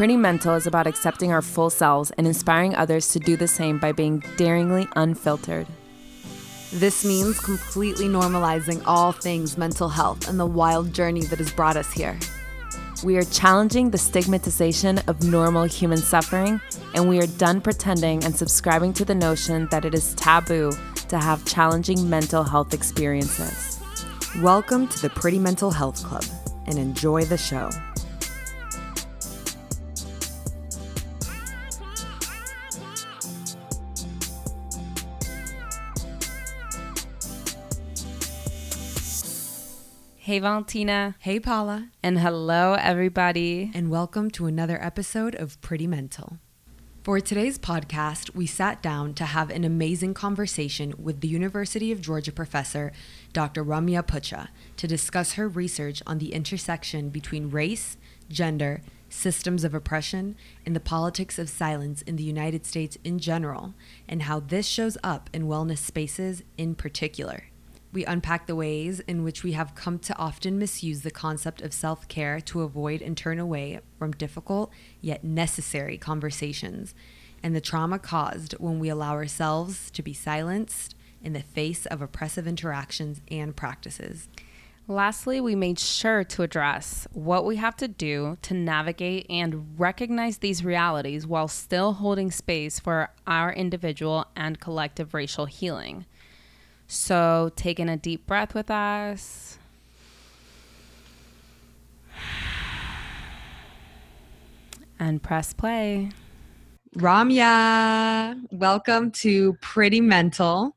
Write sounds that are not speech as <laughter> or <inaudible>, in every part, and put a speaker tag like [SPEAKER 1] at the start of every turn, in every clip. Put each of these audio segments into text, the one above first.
[SPEAKER 1] Pretty Mental is about accepting our full selves and inspiring others to do the same by being daringly unfiltered.
[SPEAKER 2] This means completely normalizing all things mental health and the wild journey that has brought us here.
[SPEAKER 1] We are challenging the stigmatization of normal human suffering, and we are done pretending and subscribing to the notion that it is taboo to have challenging mental health experiences.
[SPEAKER 2] Welcome to the Pretty Mental Health Club and enjoy the show.
[SPEAKER 1] Hey, Valentina.
[SPEAKER 2] Hey, Paula.
[SPEAKER 1] And hello, everybody.
[SPEAKER 2] And welcome to another episode of Pretty Mental. For today's podcast, we sat down to have an amazing conversation with the University of Georgia professor, Dr. Rumya Putcha, to discuss her research on the intersection between race, gender, systems of oppression, and the politics of silence in the United States in general, and how this shows up in wellness spaces in particular. We unpack the ways in which we have come to often misuse the concept of self care to avoid and turn away from difficult yet necessary conversations, and the trauma caused when we allow ourselves to be silenced in the face of oppressive interactions and practices.
[SPEAKER 1] Lastly, we made sure to address what we have to do to navigate and recognize these realities while still holding space for our individual and collective racial healing. So, taking a deep breath with us. And press play.
[SPEAKER 2] Rumya, welcome to Pretty Mental.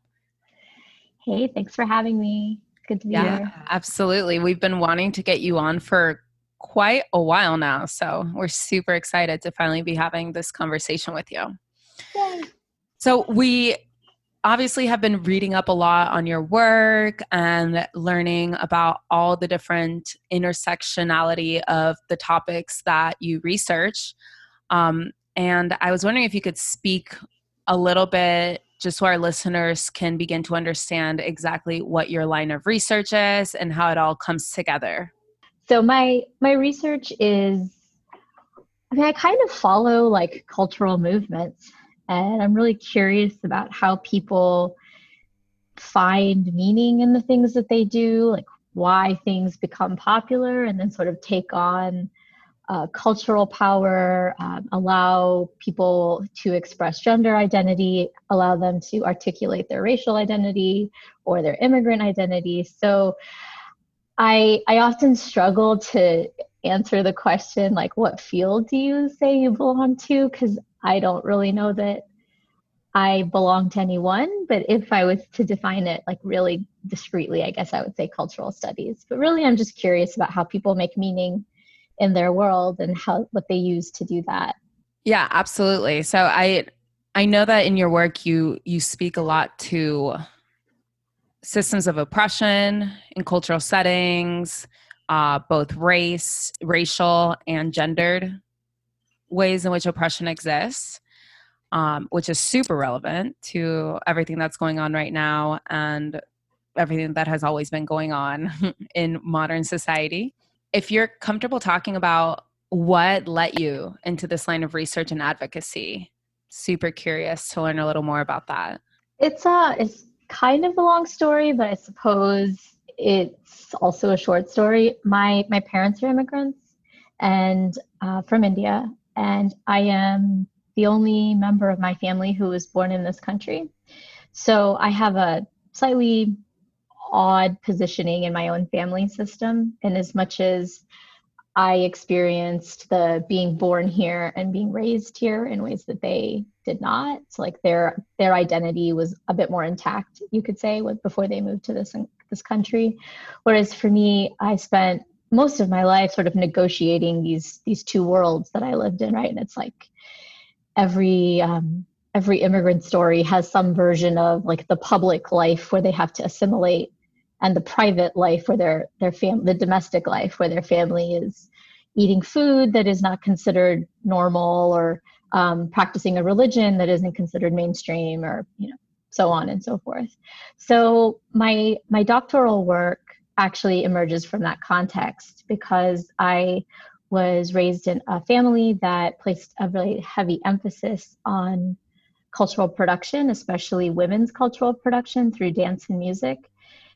[SPEAKER 3] Hey, thanks for having me. Good to be yeah, here.
[SPEAKER 1] Absolutely. We've been wanting to get you on for quite a while now. So we're super excited to finally be having this conversation with you. Yay. So we obviously have been reading up a lot on your work and learning about all the different intersectionality of the topics that you research. Um, and I was wondering if you could speak a little bit just so our listeners can begin to understand exactly what your line of research is and how it all comes together.
[SPEAKER 3] So my my research is I mean I kind of follow like cultural movements and I'm really curious about how people find meaning in the things that they do, like why things become popular and then sort of take on uh, cultural power, um, allow people to express gender identity, allow them to articulate their racial identity or their immigrant identity. So I, I often struggle to answer the question like what field do you say you belong to because I don't really know that I belong to anyone, but if I was to define it like really discreetly, I guess I would say cultural studies. But really, I'm just curious about how people make meaning in their world and how what they use to do that.
[SPEAKER 1] Yeah, absolutely. So I I know that in your work you you speak a lot to systems of oppression in cultural settings, uh, both race, racial, and gendered ways in which oppression exists, um, which is super relevant to everything that's going on right now and everything that has always been going on <laughs> in modern society. If you're comfortable talking about what led you into this line of research and advocacy, super curious to learn a little more about that.
[SPEAKER 3] It's uh it's kind of a long story, but I suppose it's also a short story. My my parents are immigrants and uh, from India, and I am the only member of my family who was born in this country. So I have a slightly odd positioning in my own family system, in as much as I experienced the being born here and being raised here in ways that they did not. So like their their identity was a bit more intact, you could say, with, before they moved to this this country. Whereas for me, I spent most of my life sort of negotiating these these two worlds that I lived in, right? And it's like every um, every immigrant story has some version of like the public life where they have to assimilate and the private life where their their fam the domestic life where their family is eating food that is not considered normal or um, practicing a religion that isn't considered mainstream or you know so on and so forth so my my doctoral work actually emerges from that context because i was raised in a family that placed a really heavy emphasis on cultural production, especially women's cultural production through dance and music.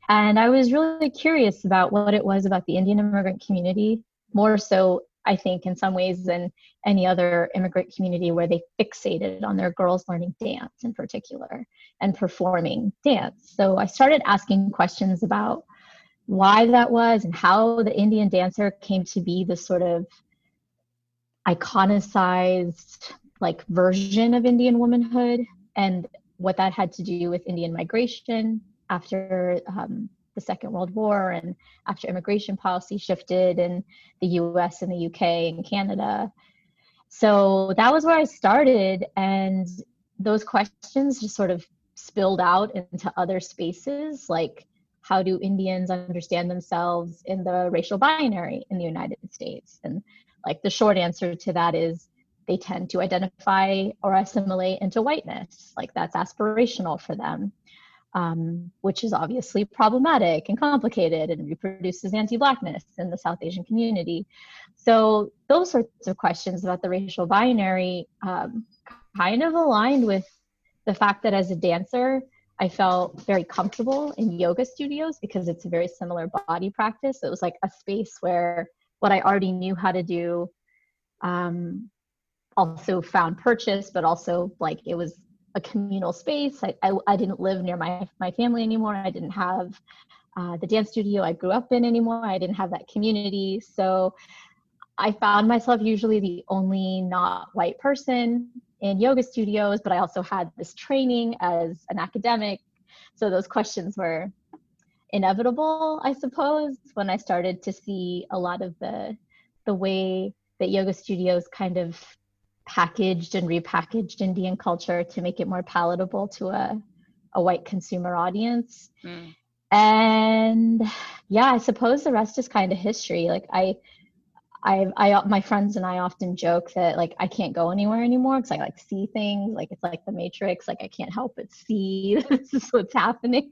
[SPEAKER 3] And I was really curious about what it was about the Indian immigrant community, more so, I think, in some ways than any other immigrant community where they fixated on their girls learning dance in particular and performing dance. So I started asking questions about why that was and how the Indian dancer came to be this sort of iconicized like version of Indian womanhood and what that had to do with Indian migration after um, the Second World War and after immigration policy shifted in the US and the UK and Canada. So that was where I started, and those questions just sort of spilled out into other spaces like how do Indians understand themselves in the racial binary in the United States? And like the short answer to that is they tend to identify or assimilate into whiteness. Like that's aspirational for them, um, which is obviously problematic and complicated and reproduces anti Blackness in the South Asian community. So, those sorts of questions about the racial binary um, kind of aligned with the fact that as a dancer, I felt very comfortable in yoga studios because it's a very similar body practice. It was like a space where what I already knew how to do um, also found purchase, but also like it was a communal space. I, I, I didn't live near my, my family anymore. I didn't have uh, the dance studio I grew up in anymore. I didn't have that community. So I found myself usually the only not white person in yoga studios, but I also had this training as an academic. So those questions were inevitable, I suppose, when I started to see a lot of the the way that yoga studios kind of packaged and repackaged Indian culture to make it more palatable to a, a white consumer audience. Mm. And yeah, I suppose the rest is kind of history. Like I, I, I, my friends and I often joke that like I can't go anywhere anymore because I like see things. Like it's like the Matrix. Like I can't help but see <laughs> this is what's happening.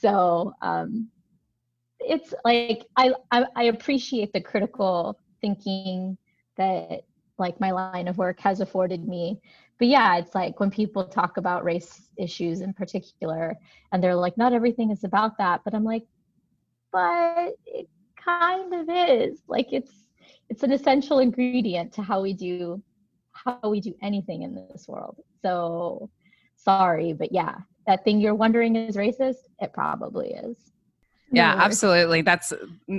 [SPEAKER 3] so um, it's like I, I I appreciate the critical thinking that like my line of work has afforded me. But yeah it's like when people talk about race issues in particular and they're like not everything is about that. But i'm like but it kind of is. Like it's it's an essential ingredient to how we do how we do anything in this world. So sorry but yeah that thing you're wondering is racist? It probably is
[SPEAKER 1] yeah absolutely. That's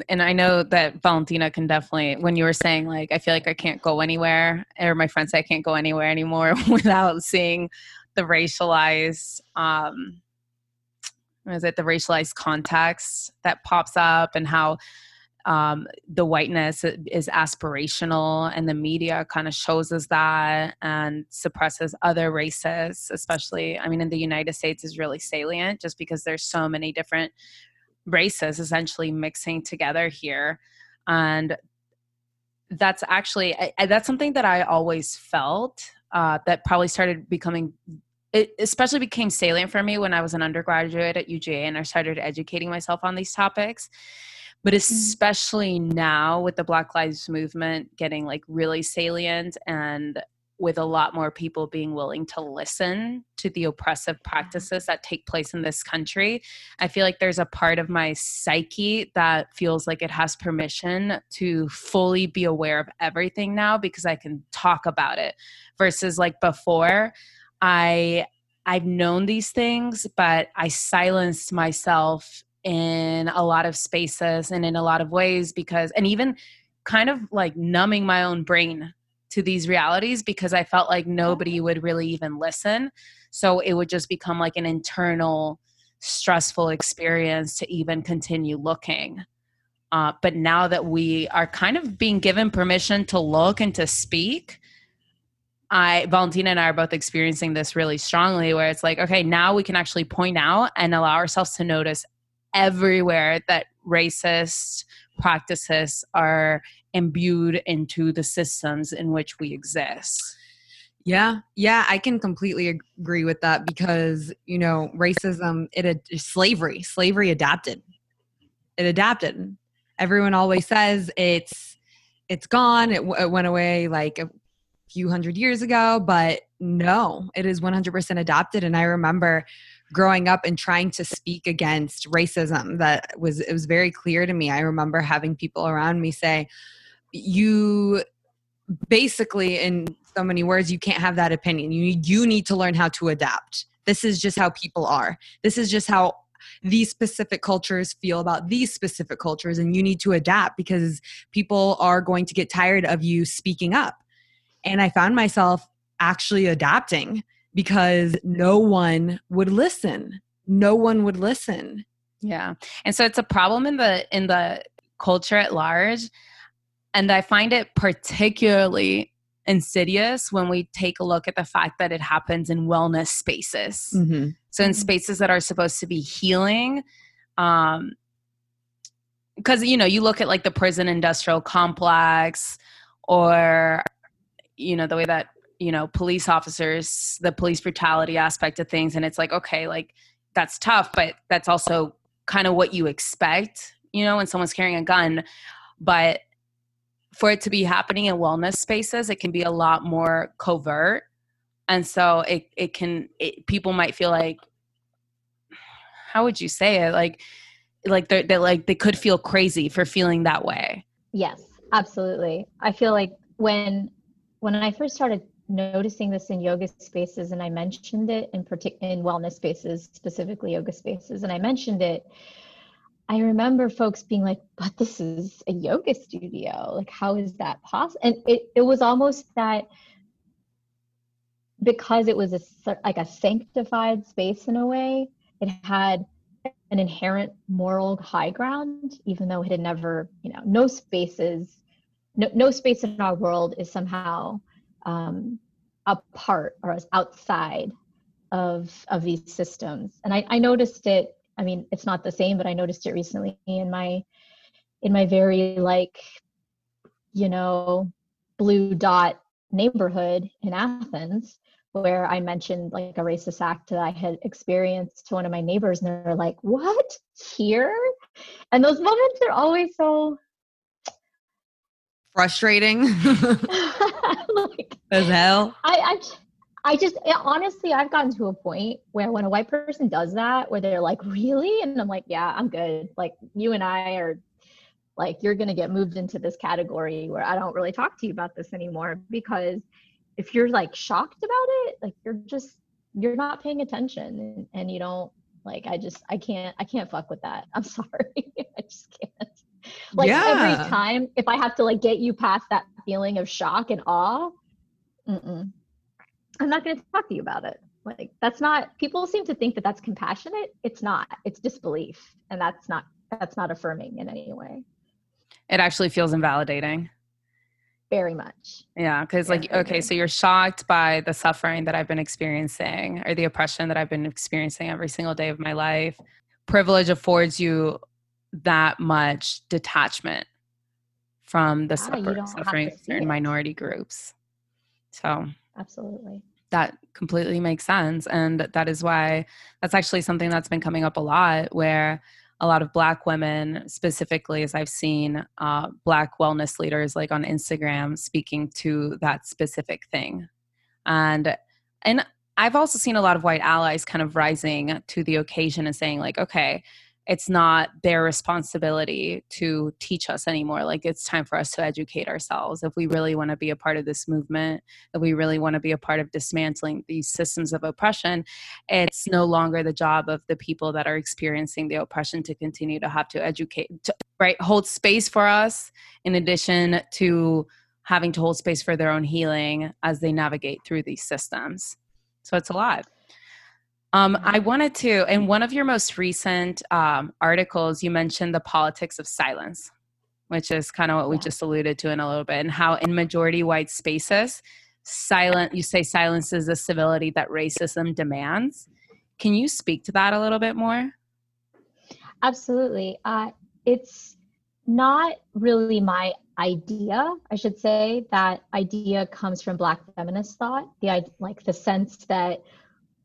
[SPEAKER 1] and i know that valentina can definitely when you were saying like i feel like i can't go anywhere or my friends say i can't go anywhere anymore <laughs> without seeing the racialized um is it? The racialized context that pops up and how um, the whiteness is aspirational and the media kind of shows us that and suppresses other races especially i mean in the united states is really salient just because there's so many different races essentially mixing together here and that's actually I, that's something that i always felt uh, that probably started becoming it especially became salient for me when i was an undergraduate at uga and i started educating myself on these topics but mm. especially now with the black lives movement getting like really salient and with a lot more people being willing to listen to the oppressive mm-hmm. practices that take place in this country. I feel like there's a part of my psyche that feels like it has permission to fully be aware of everything now because I can talk about it versus like before I I've known these things but I silenced myself in a lot of spaces and in a lot of ways because and even kind of like numbing my own brain to these realities because I felt like nobody would really even listen. So it would just become like an internal stressful experience to even continue looking. Uh, but now that we are kind of being given permission to look and to speak, I Valentina and I are both experiencing this really strongly where it's like, okay, now we can actually point out and allow ourselves to notice everywhere that racist practices are imbued into the systems in which we exist.
[SPEAKER 2] Yeah, yeah, I can completely agree with that because you know racism, it slavery, slavery adapted. It adapted. Everyone always says it's it's gone. It, it went away like a few hundred years ago, but no, it is 100% adopted. And I remember growing up and trying to speak against racism that was it was very clear to me i remember having people around me say you basically in so many words you can't have that opinion. You you need to learn how to adapt. This is just how people are. This is just how these specific cultures feel about these specific cultures and you need to adapt because people are going to get tired of you speaking up. And i found myself actually adapting because no one would listen. No one would listen.
[SPEAKER 1] Yeah. And so it's a problem in the in the culture at large and i find it particularly insidious when we take a look at the fact that it happens in wellness spaces mm-hmm. so in spaces that are supposed to be healing um because you know you look at like the prison industrial complex or you know the way that you know police officers the police brutality aspect of things and it's like okay like that's tough but that's also kind of what you expect you know when someone's carrying a gun but for it to be happening in wellness spaces it can be a lot more covert. And so it it can it, people might feel like how would you say it? Like like they're, they're like they could feel crazy for feeling that way.
[SPEAKER 3] Yes absolutely. I feel like when when i first started noticing this in yoga spaces and I mentioned it in particular in wellness spaces, specifically yoga spaces, and I mentioned it. I remember folks being like, but this is a yoga studio. Like, how is that possible? And it, it was almost that because it was a like a sanctified space in a way, it had an inherent moral high ground, even though it had never, you know, no spaces, no, no space in our world is somehow um, apart or as outside of of these systems and I, I noticed it i mean it's not the same but i noticed it recently in my in my very like you know blue dot neighborhood in athens where i mentioned like a racist act that i had experienced to one of my neighbors and they're like what? Here? And those moments are always so
[SPEAKER 2] frustrating. <laughs> <laughs> Like, as hell.
[SPEAKER 3] I, I, I just it, honestly, I've gotten to a point where when a white person does that, where they're like, "Really?" and I'm like, "Yeah, I'm good." Like you and I are, like, you're gonna get moved into this category where I don't really talk to you about this anymore because if you're like shocked about it, like you're just you're not paying attention and, and you don't like. I just I can't I can't fuck with that. <laughs> I'm sorry, <laughs> I just can't. like yeah. every time if i have to like get you past that feeling of shock and awe i'm not going to talk to you about it. Like that's not people seem to think that that's compassionate. It's not. It's disbelief. And that's not that's not affirming in any way.
[SPEAKER 1] It actually feels invalidating.
[SPEAKER 3] Very much.
[SPEAKER 1] Yeah because like okay so you're shocked by the suffering that i've been experiencing or the oppression that i've been experiencing every single day of my life. Privilege affords you that much detachment from the suffer- suffering of certain minority groups. So,
[SPEAKER 3] absolutely.
[SPEAKER 1] That completely makes sense. And that is why that's actually something that's been coming up a lot where a lot of black women specifically as i've seen uh, black wellness leaders like on instagram speaking to that specific thing and and i've also seen a lot of white allies kind of rising to the occasion and saying like okay it's not their responsibility to teach us anymore. Like it's time for us to educate ourselves. If we really want to be a part of this movement, if we really want to be a part of dismantling these systems of oppression, it's no longer the job of the people that are experiencing the oppression to continue to have to educate, to, right? Hold space for us in addition to having to hold space for their own healing as they navigate through these systems. So it's a lot. Um, I wanted to, in one of your most recent um, articles, you mentioned the politics of silence, which is kind of what we just alluded to in a little bit, and how in majority white spaces, silent, you say silence is a civility that racism demands. Can you speak to that a little bit more?
[SPEAKER 3] Absolutely. Uh, it's not really my idea, I should say. That idea comes from Black feminist thought, the like the sense that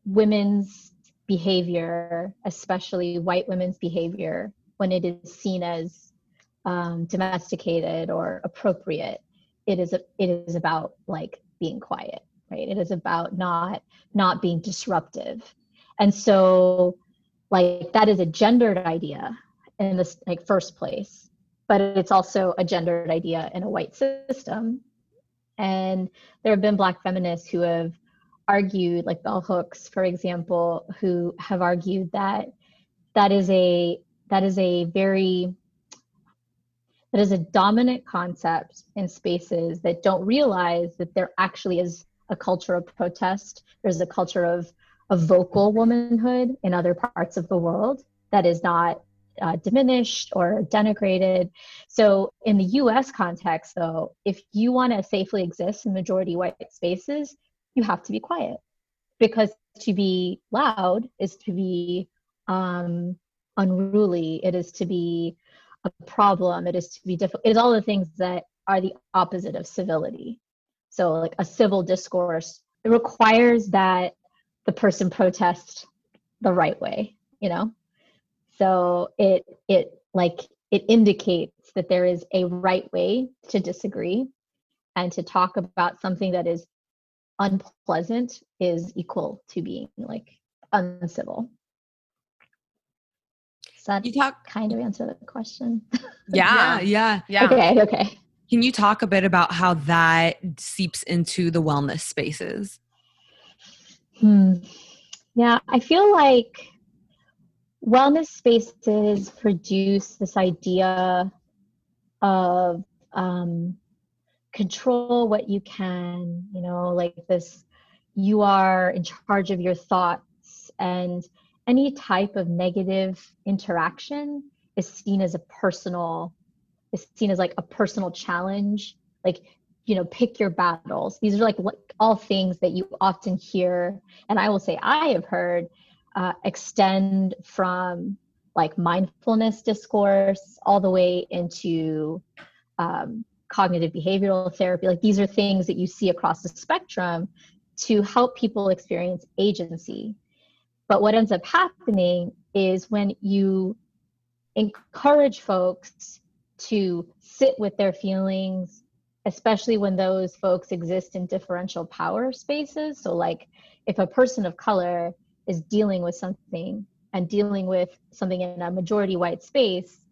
[SPEAKER 3] women's behavior, especially white women's behavior, when it is seen as um, domesticated or appropriate. It is a, it is about like being quiet, right? It is about not not being disruptive, and so like that is a gendered idea in this like first place, but it's also a gendered idea in a white system. And there have been Black feminists who have argued, like Bell Hooks, for example, who have argued that that is a that is a very that is a dominant concept in spaces that don't realize that there actually is a culture of protest. There's a culture of, of vocal womanhood in other parts of the world that is not uh, diminished or denigrated. So, in the US context, though, if you want to safely exist in majority white spaces, you have to be quiet because to be loud is to be um, unruly, it is to be a problem, it is to be difficult, it is all the things that are the opposite of civility. So, like a civil discourse, it requires that the person protest the right way, you know? So it it like it indicates that there is a right way to disagree and to talk about something that is unpleasant is equal to being like uncivil that you talk kind of answer the question? <laughs>
[SPEAKER 1] Yeah.
[SPEAKER 2] yeah.
[SPEAKER 3] Yeah. Okay. Okay.
[SPEAKER 2] Can you talk a bit about how that seeps into the wellness spaces?
[SPEAKER 3] Hmm. Yeah, I feel like wellness spaces produce this idea of um, control what you can, you know, like this you are in charge of your thoughts and any type of negative interaction is seen as a personal is seen as like a personal challenge. Like you know pick your battles. These are like all things that you often hear and i will say i have heard uh, extend from like mindfulness discourse all the way into um, cognitive behavioral therapy like these are things that you see across the spectrum to help people experience agency but what ends up happening is when you encourage folks to sit with their feelings, especially when those folks exist in differential power spaces. So, like if a person of color is dealing with something and dealing with something in a majority white space,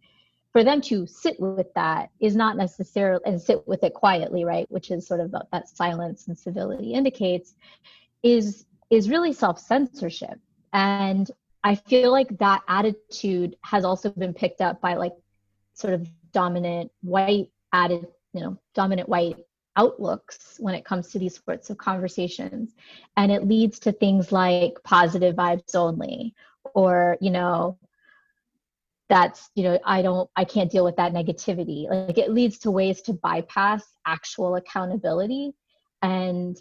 [SPEAKER 3] for them to sit with that is not necessarily and sit with it quietly, right? Which is sort of that silence and civility indicates, is is really self censorship and I feel like that attitude has also been picked up by like sort of dominant white added, you know, dominant white outlooks when it comes to these sorts of conversations. And it leads to things like positive vibes only, or, you know, that's, you know, I don't, I can't deal with that negativity. Like it leads to ways to bypass actual accountability. And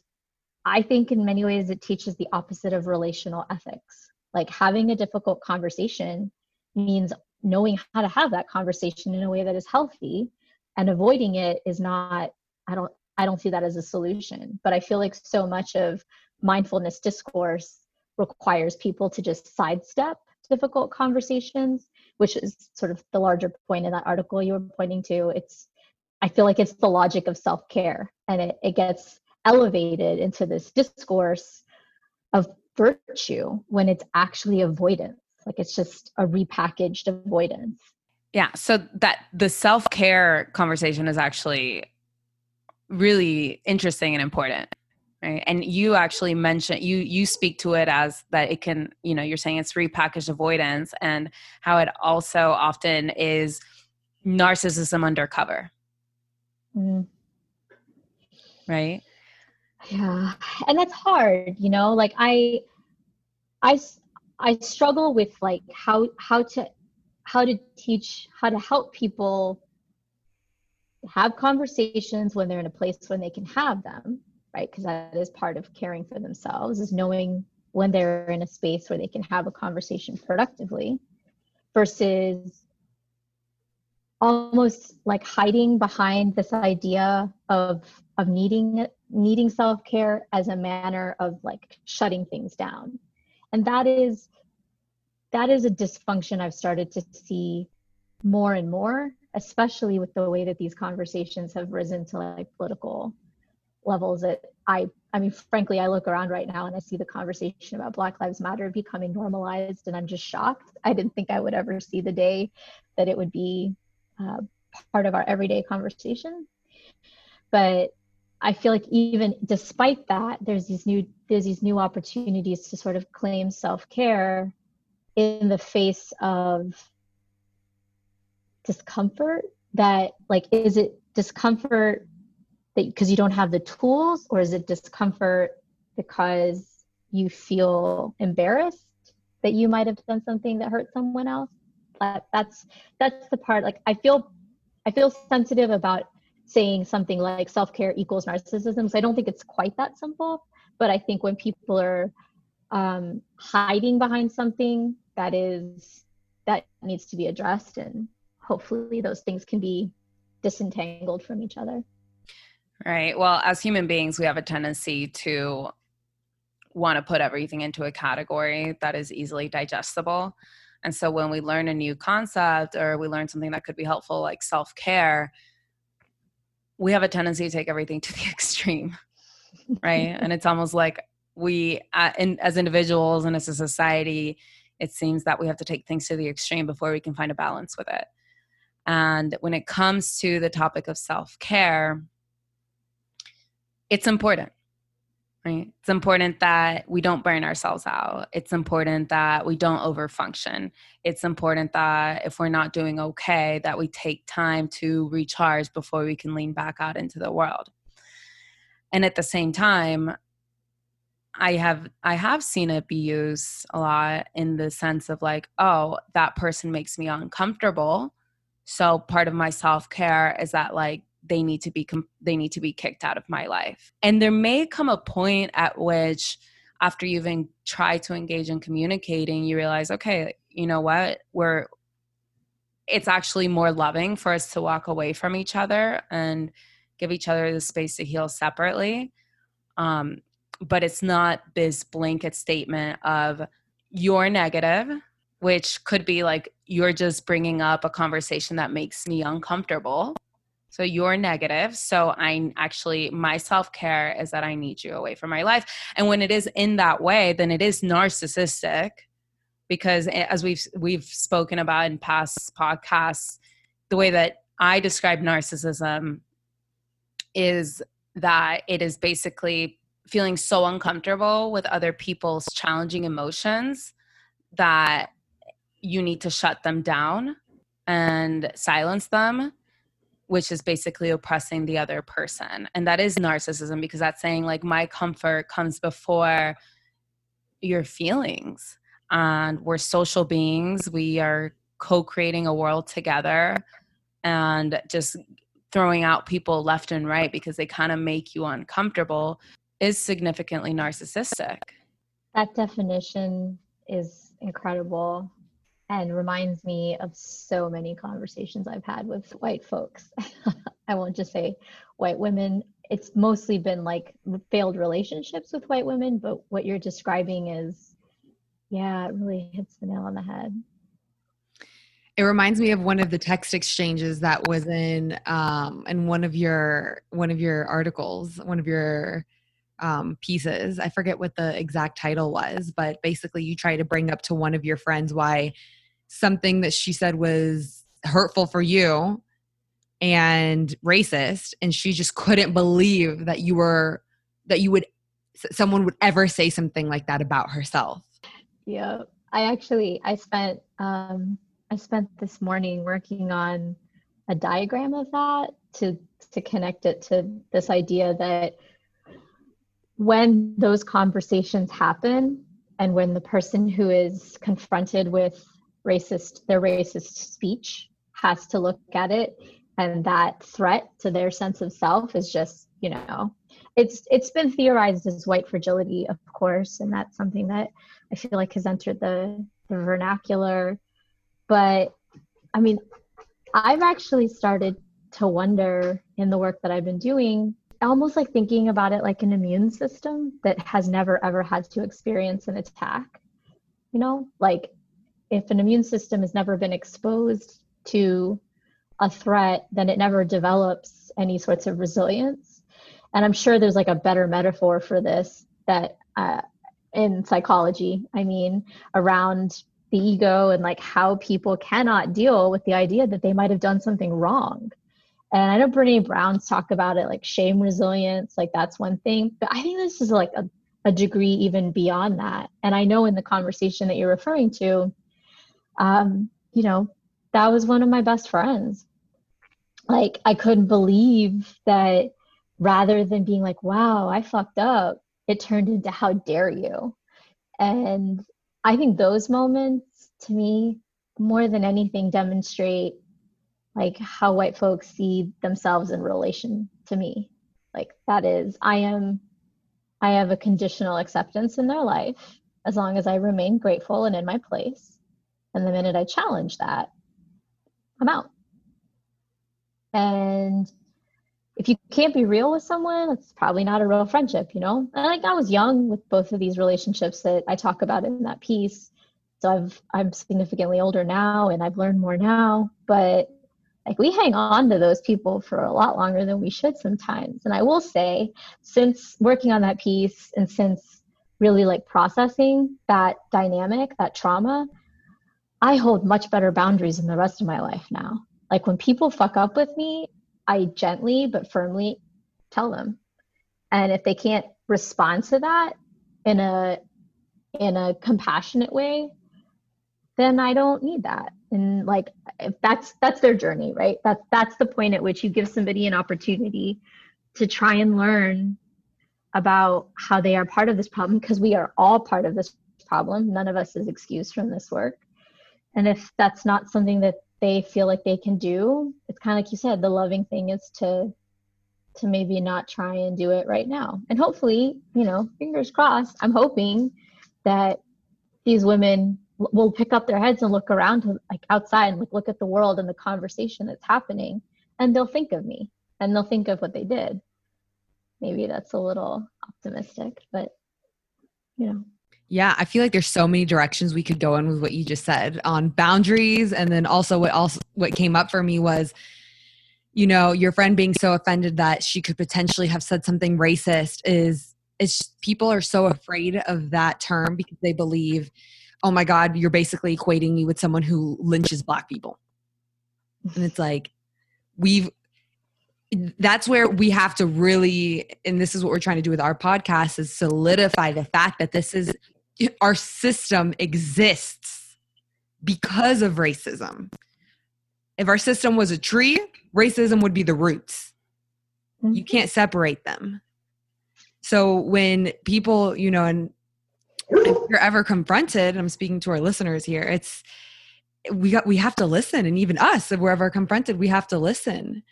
[SPEAKER 3] I think in many ways it teaches the opposite of relational ethics. Like having a difficult conversation means knowing how to have that conversation in a way that is healthy and avoiding it is not I don't I don't see that as a solution. But I feel like so much of mindfulness discourse requires people to just sidestep difficult conversations, which is sort of the larger point in that article you were pointing to. It's I feel like it's the logic of self-care and it, it gets elevated into this discourse of virtue when it's actually avoidance like it's just a repackaged avoidance
[SPEAKER 1] yeah so that the self-care conversation is actually really interesting and important right and you actually mentioned you you speak to it as that it can you know you're saying it's repackaged avoidance and how it also often is narcissism undercover. Mm. right?
[SPEAKER 3] Yeah and that's hard you know like i i i struggle with like how how to how to teach how to help people have conversations when they're in a place when they can have them right? Because that is part of caring for themselves is knowing when they're in a space where they can have a conversation productively versus almost like hiding behind this idea of of needing needing self-care as a manner of like shutting things down. And that is that is a dysfunction i've started to see more and more especially with the way that these conversations have risen to like political levels that I I mean frankly I look around right now and I see the conversation about Black Lives Matter becoming normalized and I'm just shocked. I didn't think I would ever see the day that it would be uh, part of our everyday conversation. But I feel like even despite that, there's these new there's these new opportunities to sort of claim self-care in the face of discomfort that like is it discomfort that because you don't have the tools or is it discomfort because you feel embarrassed that you might have done something that hurt someone else? That, that's that's the part like i feel i feel sensitive about saying something like self-care equals narcissism so i don't think it's quite that simple but i think when people are um, hiding behind something that is that needs to be addressed and hopefully those things can be disentangled from each other
[SPEAKER 1] right? Well as human beings we have a tendency to want to put everything into a category that is easily digestible. And so when we learn a new concept or we learn something that could be helpful like self-care we have a tendency to take everything to <laughs> the extreme right? And it's almost like we as individuals and as a society it seems that we have to take things to the extreme before we can find a balance with it. And when it comes to the topic of self care, it's important, right? It's important that we don't burn ourselves out. It's important that we don't overfunction. It's important that if we're not doing okay, that we take time to recharge before we can lean back out into the world. And at the same time, I have I have seen it be used a lot in the sense of like, oh, that person makes me uncomfortable so part of my self-care is that like they need to be they need to be kicked out of my life. And there may come a point at which after you've en- tried to engage in communicating you realize okay you know what? We're it's actually more loving for us to walk away from each other and give each other the space to heal separately. Um, but it's not this blanket statement of you're negative which could be like you're just bringing up a conversation that makes me uncomfortable. So you're negative. So I actually, my self care is that I need you away from my life. And when it is in that way, then it is narcissistic because eh, as we've we've spoken about in past podcasts, the way that I describe narcissism is that it is basically feeling so uncomfortable with other people's challenging emotions that you need to shut them down and silence them which is basically oppressing the other person and that is narcissism because that's saying like my comfort comes before your feelings and we're social beings we are co-creating a world together and just throwing out people left and right because they kind of make you uncomfortable is significantly narcissistic.
[SPEAKER 3] That definition is incredible and reminds me of so many conversations I've had with white folks. <laughs> I won't just say white women. It's mostly been like failed relationships with white women, but what you're describing is, yeah, it really hits the nail on the head.
[SPEAKER 2] It reminds me of one of the text exchanges that was in um, in one of your one of your articles, one of your um, pieces. I forget what the exact title was, but basically you try to bring up to one of your friends why something that she said was hurtful for you and racist and she just couldn't believe that you were that you would someone would ever say something like that about herself.
[SPEAKER 3] Yeah i actually i spent um i spent this morning working on a diagram of that to to connect it to this idea that when those conversations happen and when the person who is confronted with racist their racist speech has to look at it. And that threat to their sense of self is just you know it's it's been theorized as white fragility of course. And that's something that i feel like has entered the the vernacular. But i mean i've actually started to wonder in the work that i've been doing almost like thinking about it like an immune system that has never ever had to experience an attack. You know like if an immune system has never been exposed to a threat, then it never develops any sorts of resilience. And I'm sure there's like a better metaphor for this that uh, in psychology, I mean, around the ego and like how people cannot deal with the idea that they might have done something wrong. And I know Brene Brown's talk about it like shame resilience, like that's one thing. But I think this is like a, a degree even beyond that. And I know in the conversation that you're referring to, um, you know, that was one of my best friends. Like I couldn't believe that rather than being like, wow, I fucked up, it turned into how dare you. And I think those moments to me, more than anything, demonstrate like how white folks see themselves in relation to me. Like that is, I am, I have a conditional acceptance in their life as long as I remain grateful and in my place. And the minute I challenge that, I'm out. And if you can't be real with someone, it's probably not a real friendship, you know? And like I was young with both of these relationships that I talk about in that piece. So I've I'm significantly older now and I've learned more now, but like we hang on to those people for a lot longer than we should sometimes. And I will say, since working on that piece and since really like processing that dynamic, that trauma, I hold much better boundaries in the rest of my life now. Like when people fuck up with me, I gently but firmly tell them. And if they can't respond to that in a in a compassionate way, then I don't need that. And like if that's that's their journey, right? That's that's the point at which you give somebody an opportunity to try and learn about how they are part of this problem because we are all part of this problem. None of us is excused from this work. And if that's not something that they feel like they can do it's kind of like you said the loving thing is to to maybe not try and do it right now. And hopefully you know fingers crossed i'm hoping that these women will pick up their heads and look around to, like outside and look, look at the world and the conversation that's happening and they'll think of me and they'll think of what they did. Maybe that's a little optimistic but you know
[SPEAKER 2] yeah, I feel like there's so many directions we could go in with what you just said on boundaries and then also what also what came up for me was you know, your friend being so offended that she could potentially have said something racist is is people are so afraid of that term because they believe oh my god, you're basically equating me with someone who lynches black people. And it's like we've that's where we have to really and this is what we're trying to do with our podcast is solidify the fact that this is our system exists because of racism. If our system was a tree, racism would be the roots. Mm-hmm. You can't separate them. So when people, you know, and if you're ever confronted, I'm speaking to our listeners here, it's we got we have to listen and even us if we're ever confronted we have to listen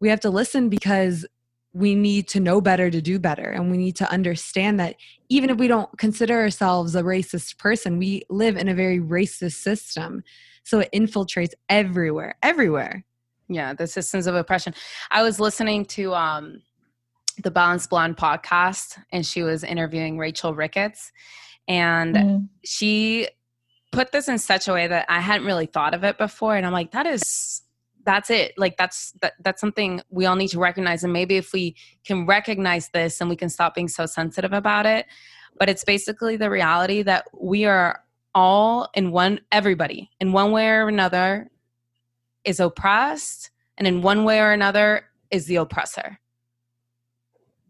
[SPEAKER 2] we have to listen because we need to know better to do better. And we need to understand that even if we don't consider ourselves a racist person we live in a very racist system. So it infiltrates everywhere everywhere.
[SPEAKER 1] Yeah the systems of oppression. I was listening to um the Balanced Blonde podcast and she was interviewing rachel ricketts. And mm. she put this in such a way that i hadn't really thought of it before. And i'm like that is that's it. Like that's that, that's something we all need to recognize. And maybe if we can recognize this and we can stop being so sensitive about it but it's basically the reality that we are all in one everybody in one way or another is oppressed and in one way or another is the oppressor.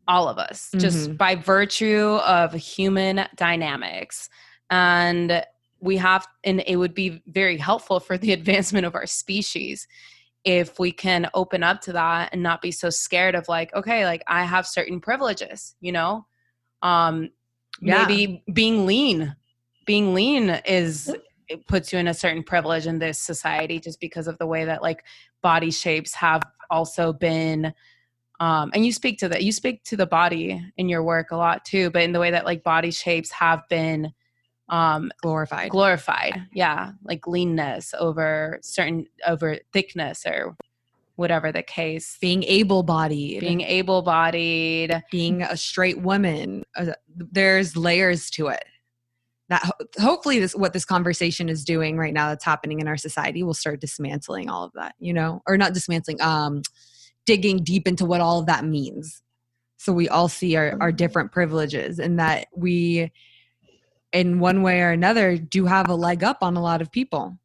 [SPEAKER 1] All of us mm-hmm. just by virtue of human dynamics. And we have and it would be very helpful for the <laughs> advancement of our species if we can open up to that and not be so scared of like okay like i have certain privileges you know um yeah. maybe being lean being lean is it puts you in a certain privilege in this society just because of the way that like body shapes have also been um and you speak to that you speak to the body in your work a lot too but in the way that like body shapes have been
[SPEAKER 2] um glorified.
[SPEAKER 1] glorified yeah like leanness over certain over thickness or whatever the case.
[SPEAKER 2] Being able-bodied.
[SPEAKER 1] Being able-bodied.
[SPEAKER 2] Being a straight woman uh, there's layers to it. That ho- hopefully this what this conversation is doing right now that's happening in our society will start dismantling all of that you know? Or not dismantling um digging deep into what all of that means. So we all see our, our different privileges and that we in one way or another do have a leg up on a lot of people.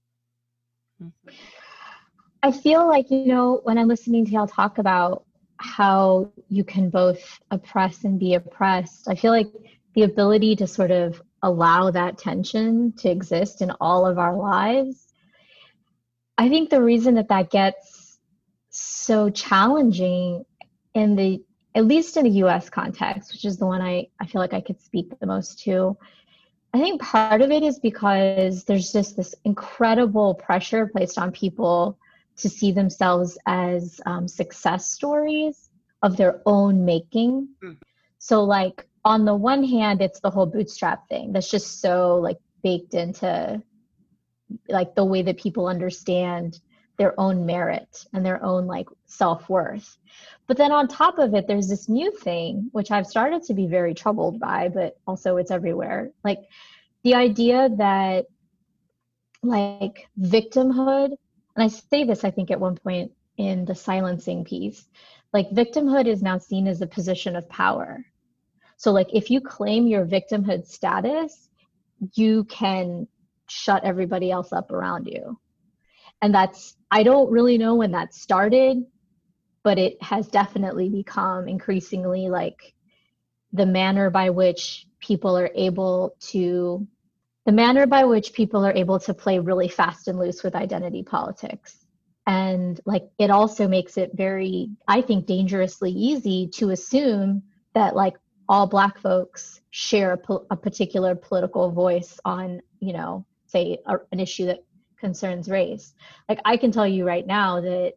[SPEAKER 3] I feel like you know when i'm listening to y'all talk about how you can both oppress and be oppressed i feel like the ability to sort of allow that tension to exist in all of our lives i think the reason that that gets so challenging in the at least in the US context, which is the one I, I feel like I could speak the most to, I think part of it is because there's just this incredible pressure placed on people to see themselves as um, success stories of their own making. Mm. So, like, on the one hand, it's the whole bootstrap thing that's just so like baked into like the way that people understand their own merit and their own like self-worth. But then on top of it there's this new thing which i've started to be very troubled by but also it's everywhere. Like the idea that like victimhood and i say this i think at one point in the silencing piece like victimhood is now seen as a position of power. So like if you claim your victimhood status you can shut everybody else up around you. And that's i don't really know when that started but it has definitely become increasingly like the manner by which people are able to the manner by which people are able to play really fast and loose with identity politics. And like it also makes it very i think dangerously easy to assume that like all black folks share a, a particular political voice on you know say a, an issue that concerns race. Like I can tell you right now that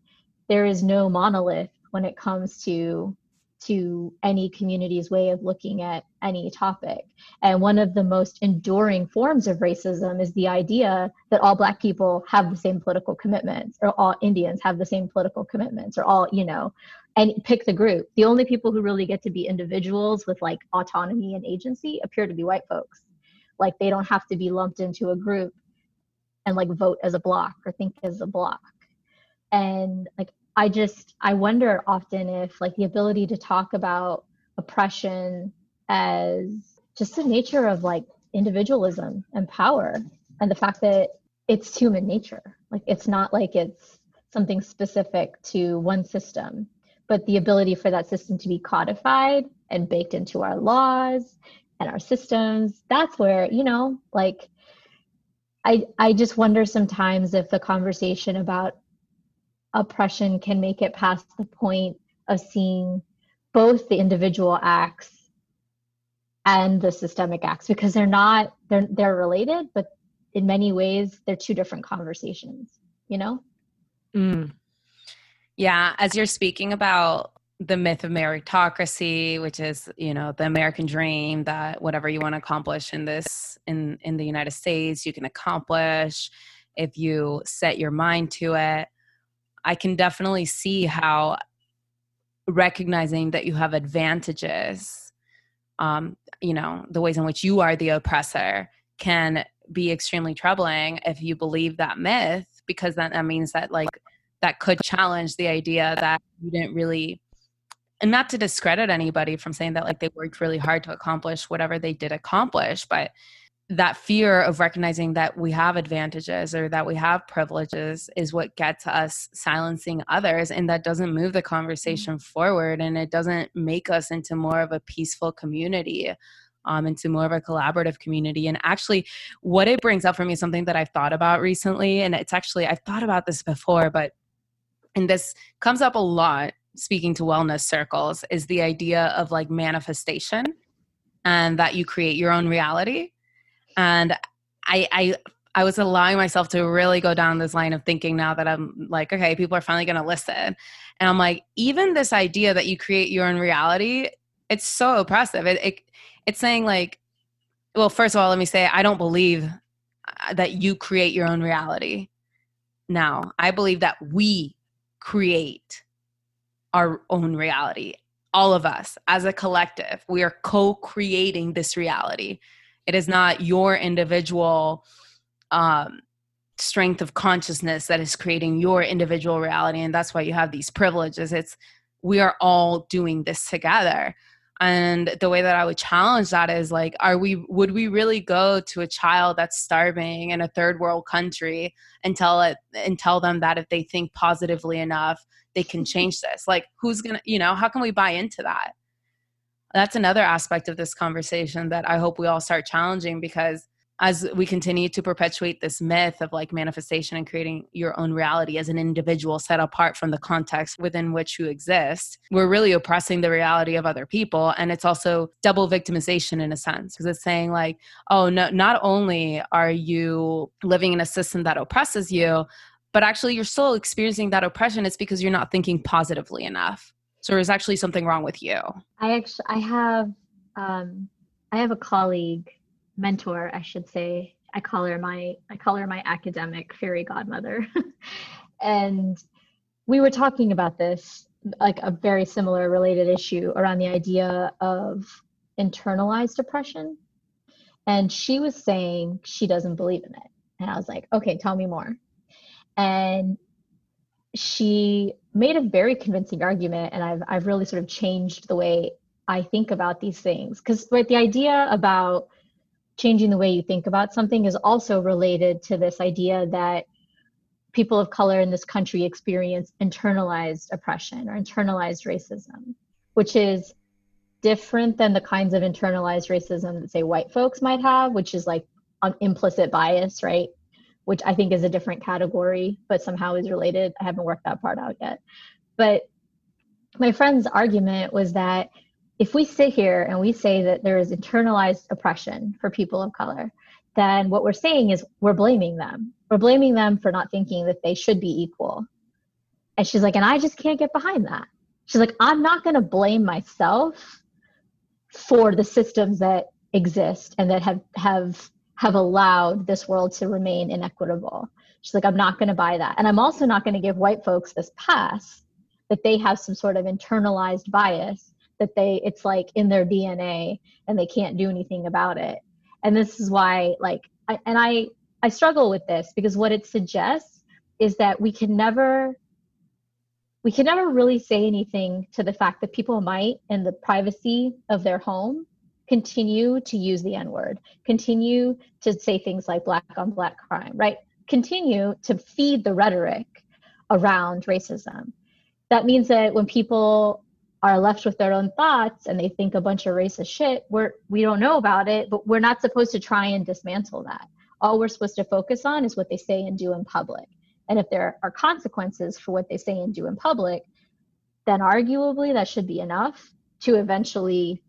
[SPEAKER 3] there is no monolith when it comes to to any community's way of looking at any topic. And one of the most enduring forms of racism is the idea that all Black people have the same political commitments, or all Indians have the same political commitments, or all, you know, and pick the group. The only people who really get to be individuals with like autonomy and agency appear to be white folks. Like they don't have to be lumped into a group and like vote as a block or think as a block. And like i just i wonder often if like the ability to talk about oppression as just the nature of like individualism and power and the fact that it's human nature. Like it's not like it's something specific to one system but the ability for that system to be codified and baked into our laws and our systems that's where you know like I I just wonder sometimes if the conversation about oppression can make it past the point of seeing both the individual acts and the systemic acts because they're not they're they're related but in many ways they're two different conversations you know
[SPEAKER 1] mm. yeah as you're speaking about the myth of meritocracy which is you know the american dream that whatever you want to accomplish in this in in the united states you can accomplish if you set your mind to it. I can definitely see how recognizing that you have advantages um you know the ways in which you are the oppressor can be extremely troubling if you believe that myth because then that means that like that could challenge the idea that you didn't really and not to discredit anybody from saying that like they worked really hard to accomplish whatever they did accomplish but that fear of recognizing that we have advantages or that we have privileges is what gets us silencing others and that doesn't move the conversation mm-hmm. forward and it doesn't make us into more of a peaceful community um, into more of a collaborative community and actually what it brings up for me is something that i've thought about recently and it's actually i've thought about this before but and this comes up a lot speaking to wellness circles is the idea of like manifestation and that you create your own reality and i i i was allowing myself to really go down this line of thinking now that i'm like okay people are finally going to listen and i'm like even this idea that you create your own reality it's so oppressive it, it it's saying like well first of all let me say i don't believe uh, that you create your own reality now i believe that we create our own reality. All of us as a collective, we are co creating this reality. It is not your individual um, strength of consciousness that is creating your individual reality. And that's why you have these privileges. It's we are all doing this together. And the way that I would challenge that is like, are we, would we really go to a child that's starving in a third world country and tell it, and tell them that if they think positively enough, they can change this? Like, who's gonna, you know, how can we buy into that? That's another aspect of this conversation that I hope we all start challenging because as we continue to perpetuate this myth of like manifestation and creating your own reality as an individual set apart from the context within which you exist, we're really oppressing the reality of other people. And it's also double victimization in a sense, because it's saying, like, oh, no, not only are you living in a system that oppresses you, but actually you're still experiencing that oppression. It's because you're not thinking positively enough. So there's actually something wrong with you.
[SPEAKER 3] I actually, I have, um, I have a colleague mentor, I should say. I call her my I call her my academic fairy godmother. <laughs> and we were talking about this like a very similar related issue around the idea of internalized depression. And she was saying she doesn't believe in it. And I was like, okay, tell me more. And she made a very convincing argument, and I've I've really sort of changed the way I think about these things. Because right, the idea about changing the way you think about something is also related to this idea that people of color in this country experience internalized oppression or internalized racism, which is different than the kinds of internalized racism that say white folks might have, which is like an implicit bias, right? Which I think is a different category, but somehow is related. I haven't worked that part out yet. But my friend's argument was that if we sit here and we say that there is internalized oppression for people of color, then what we're saying is we're blaming them. We're blaming them for not thinking that they should be equal. And she's like, and I just can't get behind that. She's like, I'm not going to blame myself for the systems that exist and that have have have allowed this world to remain inequitable. She's like, I'm not going to buy that. And I'm also not going to give white folks this pass that they have some sort of internalized bias that they it's like in their DNA and they can't do anything about it. And this is why like I, and I I struggle with this because what it suggests is that we can never we can never really say anything to the fact that people might in the privacy of their home continue to use the n word continue to say things like black on black crime right? Continue to feed the rhetoric around racism. That means that when people are left with their own thoughts and they think a bunch of racist shit we're we don't know about it but we're not supposed to try and dismantle that. All we're supposed to focus on is what they say and do in public. And if there are consequences for what they say and do in public then arguably that should be enough to eventually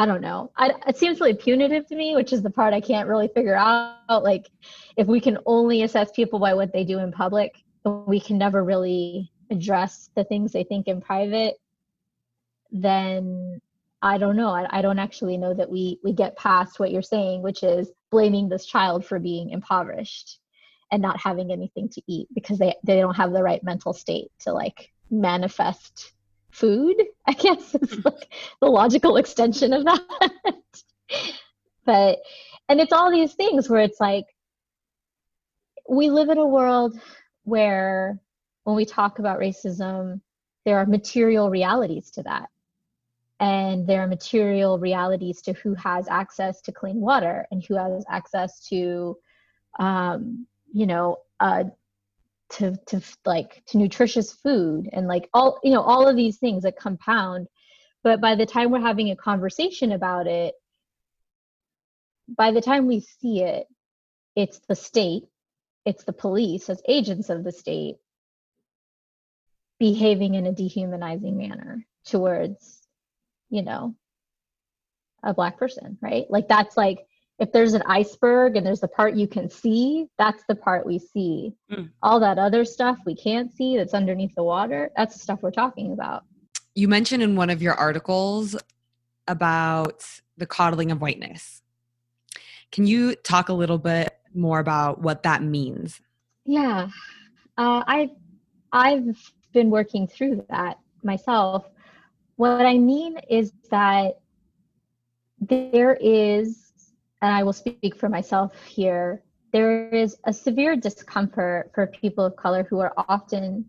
[SPEAKER 3] i don't know I, it seems really punitive to me which is the part i can't really figure out like if we can only assess people by what they do in public we can never really address the things they think in private then I don't know. I, I, don't actually know that we we get past what you're saying, which is blaming this child for being impoverished and not having anything to eat because they they don't have the right mental state to like manifest food. <laughs> I guess is mm-hmm. like the logical extension of that. <laughs> but and it's all these things where it's like we live in a world where when we talk about racism, there are material realities to that and there are material realities to who has access to clean water and who has access to um, you know uh, to to like to nutritious food and like all you know all of these things that compound. But by the time we're having a conversation about it by the time we see it it's the state it's the police as agents of the state behaving in a dehumanizing manner towards you know a black person right? Like that's like if there's an iceberg and there's the part you can see that's the part we see. Mm. all that other stuff we can't see that's underneath the water that's the stuff we're talking about.
[SPEAKER 2] You mentioned in one of your articles about the coddling of whiteness. Can you talk a little bit more about what that means?
[SPEAKER 3] Yeah. Uh, i i've been working through that myself. What I mean is that there is and I will speak for myself here, there is a severe discomfort for people of color who are often,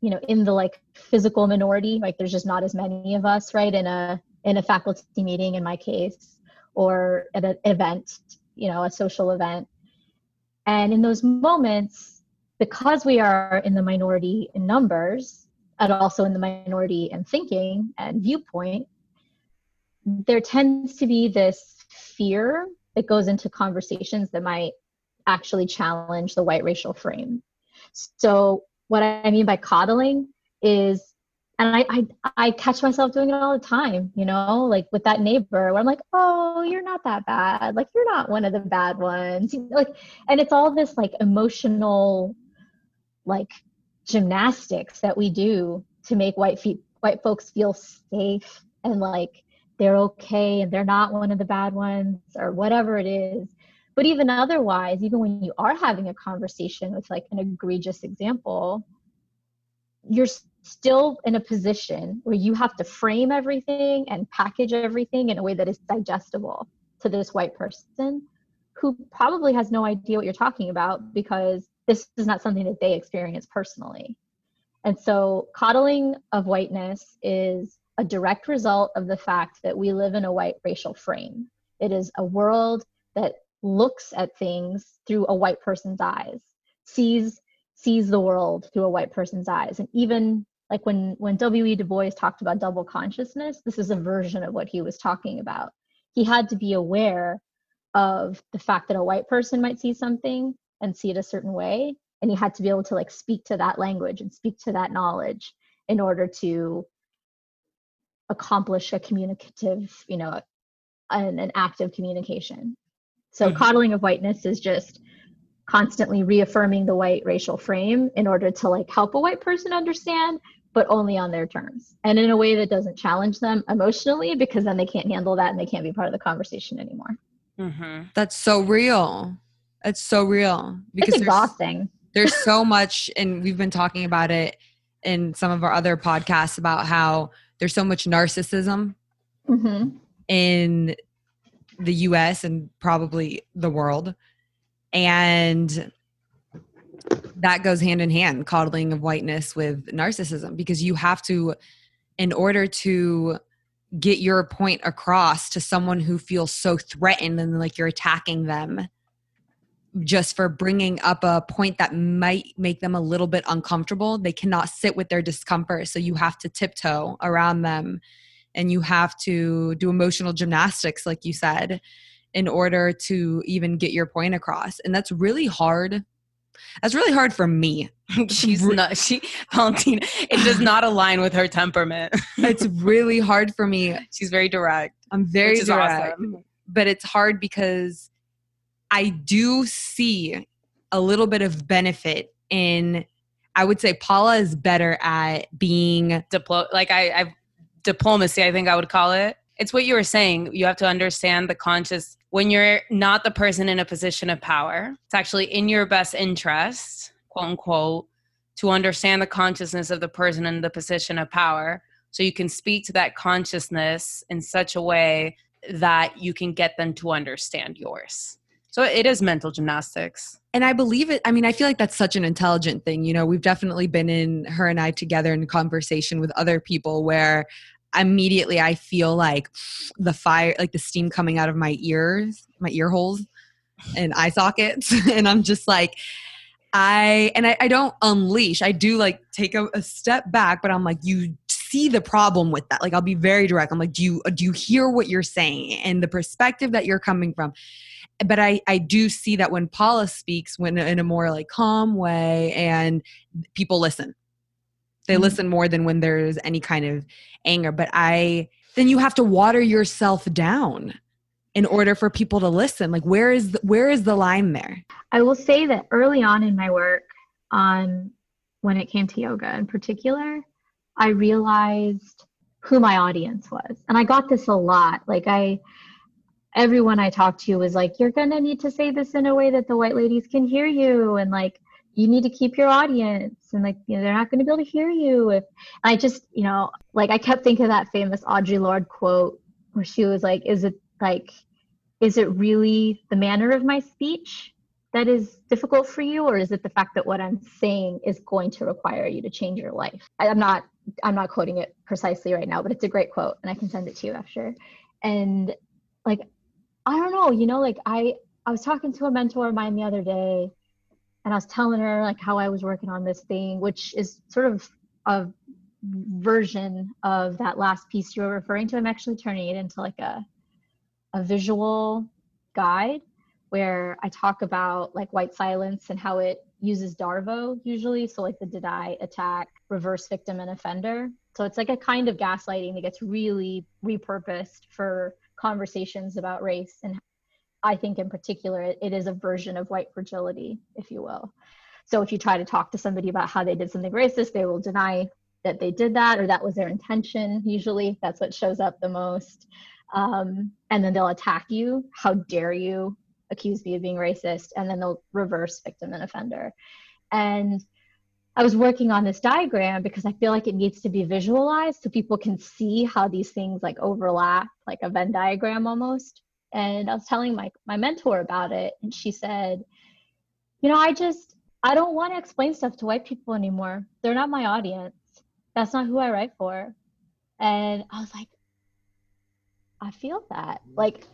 [SPEAKER 3] you know, in the like physical minority. Like there's just not as many of us, right? In a in a faculty meeting, in my case, or at an event, you know, a social event. And in those moments, because we are in the minority in numbers, and also in the minority in thinking and viewpoint, there tends to be this fear that goes into conversations that might actually challenge the white racial frame. So, what I mean by coddling is, and I, I, I catch myself doing it all the time, you know, like with that neighbor where I'm like, oh, you're not that bad. Like, you're not one of the bad ones. <laughs> Like, and it's all this like emotional, like gymnastics that we do to make white feet, white folks feel safe and like they're okay and they're not one of the bad ones or whatever it is. But even otherwise even when you are having a conversation with like an egregious example you're still in a position where you have to frame everything and package everything in a way that is digestible to this white person who probably has no idea what you're talking about because this is not something that they experience personally. And so coddling of whiteness is a direct result of the fact that we live in a white racial frame. It is a world that looks at things through a white person's eyes, sees sees the world through a white person's eyes. And even like when when W.E. Du Bois talked about double consciousness, this is a version of what he was talking about. He had to be aware of the fact that a white person might see something and see it a certain way and he had to be able to like speak to that language and speak to that knowledge in order to accomplish a communicative, you know, an, an active communication. So mm-hmm. coddling of whiteness is just constantly reaffirming the white racial frame in order to like help a white person understand but only on their terms and in a way that doesn't challenge them emotionally because then they can't handle that and they can't be part of the conversation anymore
[SPEAKER 2] mm-hmm. that's so real it's so real
[SPEAKER 3] because it's exhausting
[SPEAKER 2] there's, there's so <laughs> much and we've been talking about it in some of our other podcasts about how there's so much narcissism mm-hmm. in the US and probably the world. And that goes hand in hand, coddling of whiteness with narcissism, because you have to, in order to get your point across to someone who feels so threatened and like you're attacking them just for bringing up a point that might make them a little bit uncomfortable. They cannot sit with their discomfort. So you have to tiptoe around them and you have to do emotional gymnastics, like you said, in order to even get your point across. And that's really hard. That's really hard for me. <laughs>
[SPEAKER 1] She's not, she, Valentine, it does not align with her temperament. <laughs>
[SPEAKER 2] it's really hard for me.
[SPEAKER 1] She's very direct.
[SPEAKER 2] I'm very direct. Awesome. Mm-hmm. But it's hard because I do see a little bit of benefit in I would say Paula is better at being
[SPEAKER 1] Diplo- like I I've diplomacy, I think I would call it. It's what you were saying. You have to understand the conscious when you're not the person in a position of power. It's actually in your best interest, quote unquote, to understand the consciousness of the person in the position of power so you can speak to that consciousness in such a way that you can get them to understand yours. So it is mental gymnastics.
[SPEAKER 2] And I believe it. I mean, I feel like that's such an intelligent thing. You know, we've definitely been in her and I together in conversation with other people where immediately I feel like the fire, like the steam coming out of my ears, my ear holes and eye sockets. <laughs> and I'm just like, I, and I, I don't unleash. I do like take a, a step back, but I'm like, you see the problem with that. Like I'll be very direct. I'm like, do you, do you hear what you're saying and the perspective that you're coming from? But I, I do see that when Paula speaks when in a more like calm way and people listen. They mm-hmm. listen more than when there's any kind of anger. But I then you have to water yourself down in order for people to listen. Like where is the, where is the line there?
[SPEAKER 3] I will say that early on in my work on when it came to yoga in particular, I realized who my audience was. And I got this a lot. Like I everyone I talked to was like, you're going to need to say this in a way that the white ladies can hear you. And like, you need to keep your audience and like, you know, they're not going to be able to hear you. If I just, you know, like I kept thinking of that famous Audre Lorde quote where she was like, is it like, is it really the manner of my speech that is difficult for you or is it the fact that what i'm saying is going to require you to change your life i'm not i'm not quoting it precisely right now but it's a great quote and i can send it to you after and like i don't know you know like i i was talking to a mentor of mine the other day and i was telling her like how i was working on this thing which is sort of a version of that last piece you were referring to i'm actually turning it into like a a visual guide where I talk about like white silence and how it uses Darvo usually. So, like the deny, attack, reverse victim, and offender. So, it's like a kind of gaslighting that gets really repurposed for conversations about race. And I think, in particular, it, it is a version of white fragility, if you will. So, if you try to talk to somebody about how they did something racist, they will deny that they did that or that was their intention. Usually, that's what shows up the most. Um, and then they'll attack you. How dare you? accuse me of being racist and then they'll reverse victim and offender and i was working on this diagram because i feel like it needs to be visualized so people can see how these things like overlap like a venn diagram almost. And i was telling my my mentor about it and she said you know i just i don't want to explain stuff to white people anymore. They're not my audience. That's not who i write for. And i was like i feel that. Like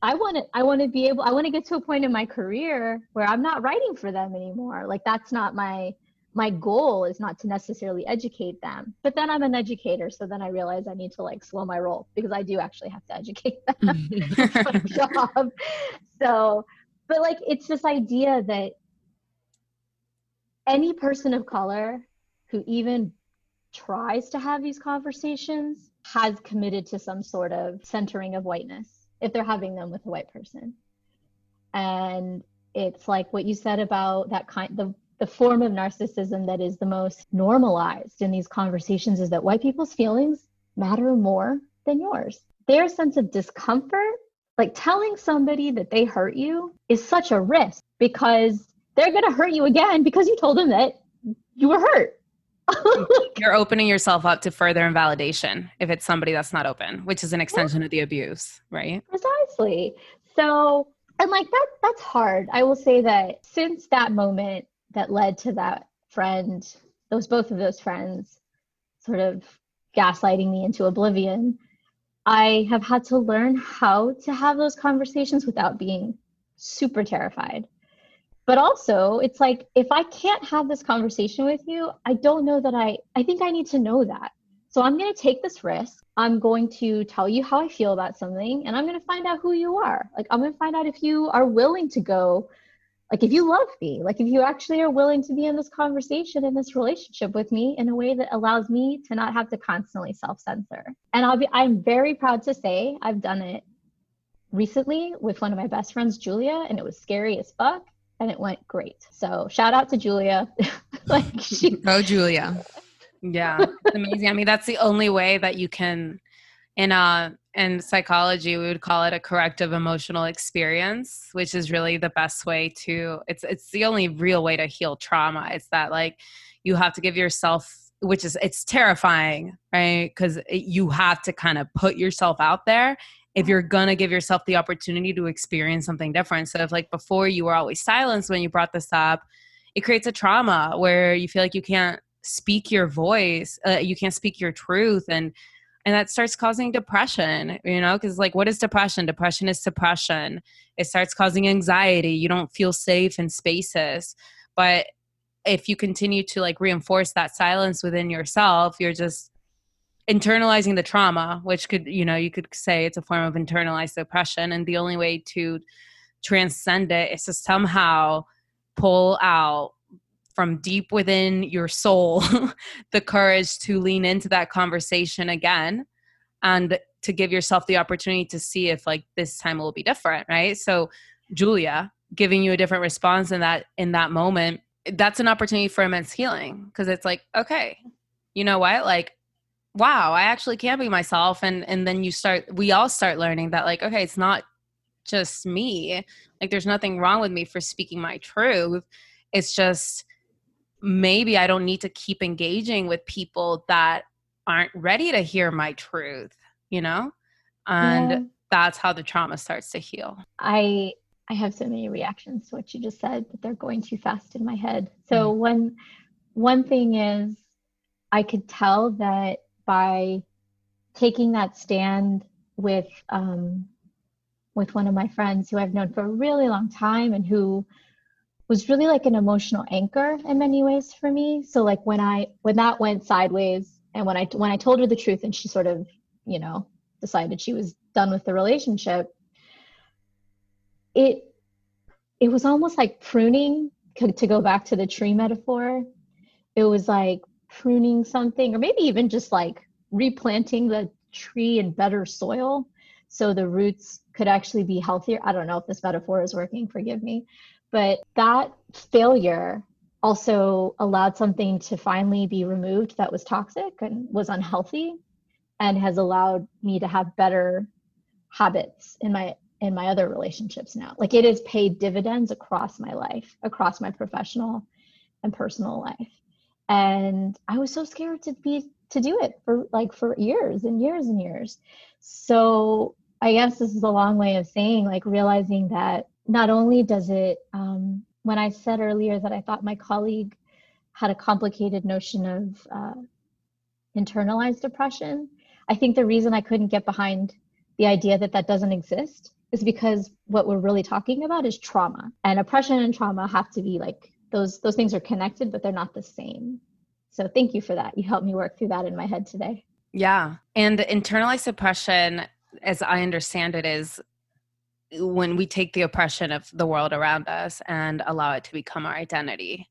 [SPEAKER 3] I want to I want to be able I want to get to a point in my career where I'm not writing for them anymore. Like that's not my my goal is not to necessarily educate them. But then I'm an educator, so then I realize I need to like slow my roll because I do actually have to educate them mm-hmm. <laughs> job. So, but like it's this idea that any person of color who even tries to have these conversations has committed to some sort of centering of whiteness if they're having them with a white person. And it's like what you said about that kind the the form of narcissism that is the most normalized in these conversations is that white people's feelings matter more than yours. Their sense of discomfort, like telling somebody that they hurt you, is such a risk because they're going to hurt you again because you told them that you were hurt. <laughs>
[SPEAKER 1] You're opening yourself up to further invalidation if it's somebody that's not open, which is an extension yeah. of the abuse, right?
[SPEAKER 3] Precisely. So, and like that that's hard. I will say that since that moment that led to that friend, those both of those friends sort of gaslighting me into oblivion, I have had to learn how to have those conversations without being super terrified. But also it's like if i can't have this conversation with you i don't know that i i think i need to know that. So i'm going to take this risk. I'm going to tell you how i feel about something and i'm going to find out who you are. Like i'm going to find out if you are willing to go like if you love me like if you actually are willing to be in this conversation in this relationship with me in a way that allows me to not have to constantly self-censor and i'll be i'm very proud to say i've done it recently with one of my best friends julia and it was scary as fuck and it went great. So shout out to Julia. <laughs>
[SPEAKER 2] like she <laughs> Go Julia.
[SPEAKER 1] Yeah. It's amazing. I mean, that's the only way that you can in uh in psychology we would call it a corrective emotional experience, which is really the best way to it's it's the only real way to heal trauma. It's that like you have to give yourself which is it's terrifying right because you have to kind of put yourself out there if you're gonna give yourself the opportunity to experience something different. So if like before you were always silenced when you brought this up, it creates a trauma where you feel like you can't speak your voice, uh, you can't speak your truth, and and that starts causing depression. You know, because like what is depression? Depression is suppression. It starts causing anxiety. You don't feel safe in spaces, but if you continue to like reinforce that silence within yourself, you're just internalizing the trauma which could you know you could say it's a form of internalized oppression and the only way to transcend it is to somehow pull out from deep within your soul <laughs> the courage to lean into that conversation again and to give yourself the opportunity to see if like this time will be different right? So julia giving you a different response in that in that moment that's an opportunity for immense healing because it's like okay you know what? Like wow i actually can be myself. And and then you start we all start learning that like okay it's not just me. Like there's nothing wrong with me for speaking my truth. It's just maybe i don't need to keep engaging with people that aren't ready to hear my truth you know and yeah. that's how the trauma starts to heal.
[SPEAKER 3] I I have so many reactions to what you just said, but they're going too fast in my head. So mm-hmm. one one thing is I could tell that by taking that stand with um, with one of my friends who I've known for a really long time and who was really like an emotional anchor in many ways for me. So like when I when that went sideways and when I when I told her the truth and she sort of, you know, decided she was done with the relationship, it it was almost like pruning to go back to the tree metaphor. It was like pruning something or maybe even just like replanting the tree in better soil so the roots could actually be healthier. I don't know if this metaphor is working, forgive me. But that failure also allowed something to finally be removed that was toxic and was unhealthy and has allowed me to have better habits in my in my other relationships now. Like it has paid dividends across my life across my professional and personal life. And i was so scared to be to do it for like for years and years and years. So i guess this is a long way of saying like realizing that not only does it, um, when I said earlier that I thought my colleague had a complicated notion of uh, internalized depression, I think the reason I couldn't get behind the idea that that doesn't exist is because what we're really talking about is trauma. And oppression and trauma have to be like those those things are connected but they're not the same. So thank you for that. You helped me work through that in my head today.
[SPEAKER 1] Yeah. And internalized oppression as i understand it is when we take the oppression of the world around us and allow it to become our identity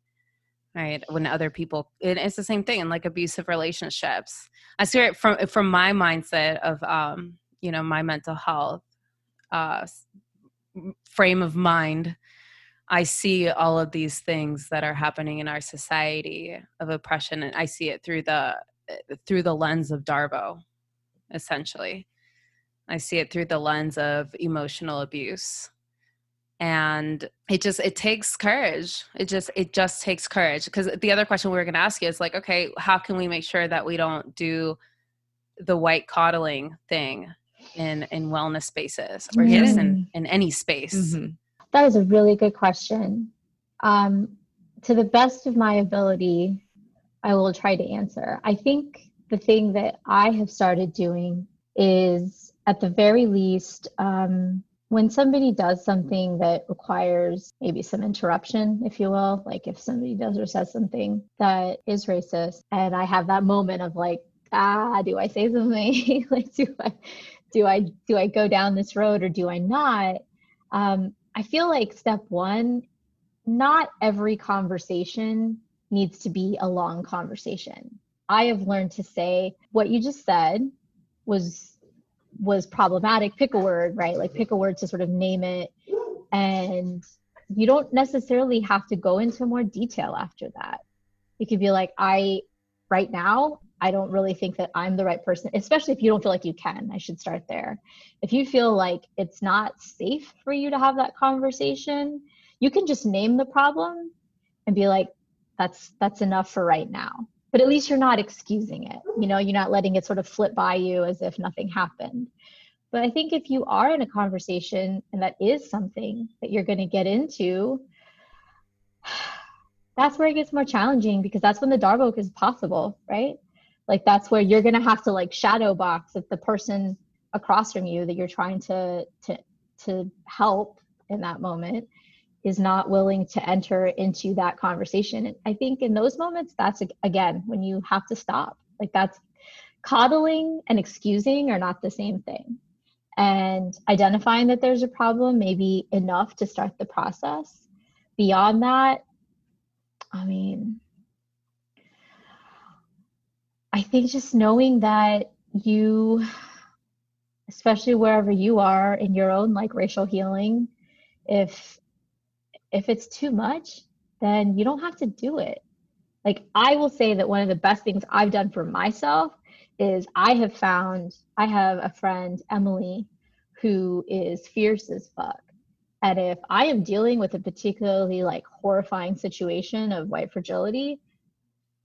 [SPEAKER 1] right? When other people it's the same thing in like abusive relationships. I see it from from my mindset of um you know my mental health uh frame of mind i see all of these things that are happening in our society of oppression and i see it through the through the lens of darvo essentially I see it through the lens of emotional abuse. And it just it takes courage. It just it just takes courage because the other question we were going to ask you is like, okay, how can we make sure that we don't do the white coddling thing in in wellness spaces or mm-hmm. just in in any space? Mm-hmm.
[SPEAKER 3] That is a really good question. Um, to the best of my ability, I will try to answer. I think the thing that I have started doing is at the very least, um, when somebody does something that requires maybe some interruption, if you will, like if somebody does or says something that is racist, and I have that moment of like, ah, do I say something? <laughs> like, do I, do I, do I go down this road or do I not? Um, I feel like step one, not every conversation needs to be a long conversation. I have learned to say what you just said was was problematic, pick a word, right? Like pick a word to sort of name it. And you don't necessarily have to go into more detail after that. You could be like, I, right now, I don't really think that I'm the right person, especially if you don't feel like you can. I should start there. If you feel like it's not safe for you to have that conversation, you can just name the problem and be like, that's that's enough for right now but at least you're not excusing it. You know you're not letting it sort of flip by you as if nothing happened. But i think if you are in a conversation and that is something that you're going to get into <sighs> that's where it gets more challenging because that's when the Darvo is possible right? Like that's where you're going to have to like shadow box if the person across from you that you're trying to to to help in that moment is not willing to enter into that conversation. And I think in those moments, that's again when you have to stop. Like that's coddling and excusing are not the same thing. And identifying that there's a problem may be enough to start the process. Beyond that, I mean, I think just knowing that you, especially wherever you are in your own like racial healing, if if it's too much, then you don't have to do it. Like I will say that one of the best things I've done for myself is I have found I have a friend, Emily, who is fierce as fuck. And if I am dealing with a particularly like horrifying situation of white fragility,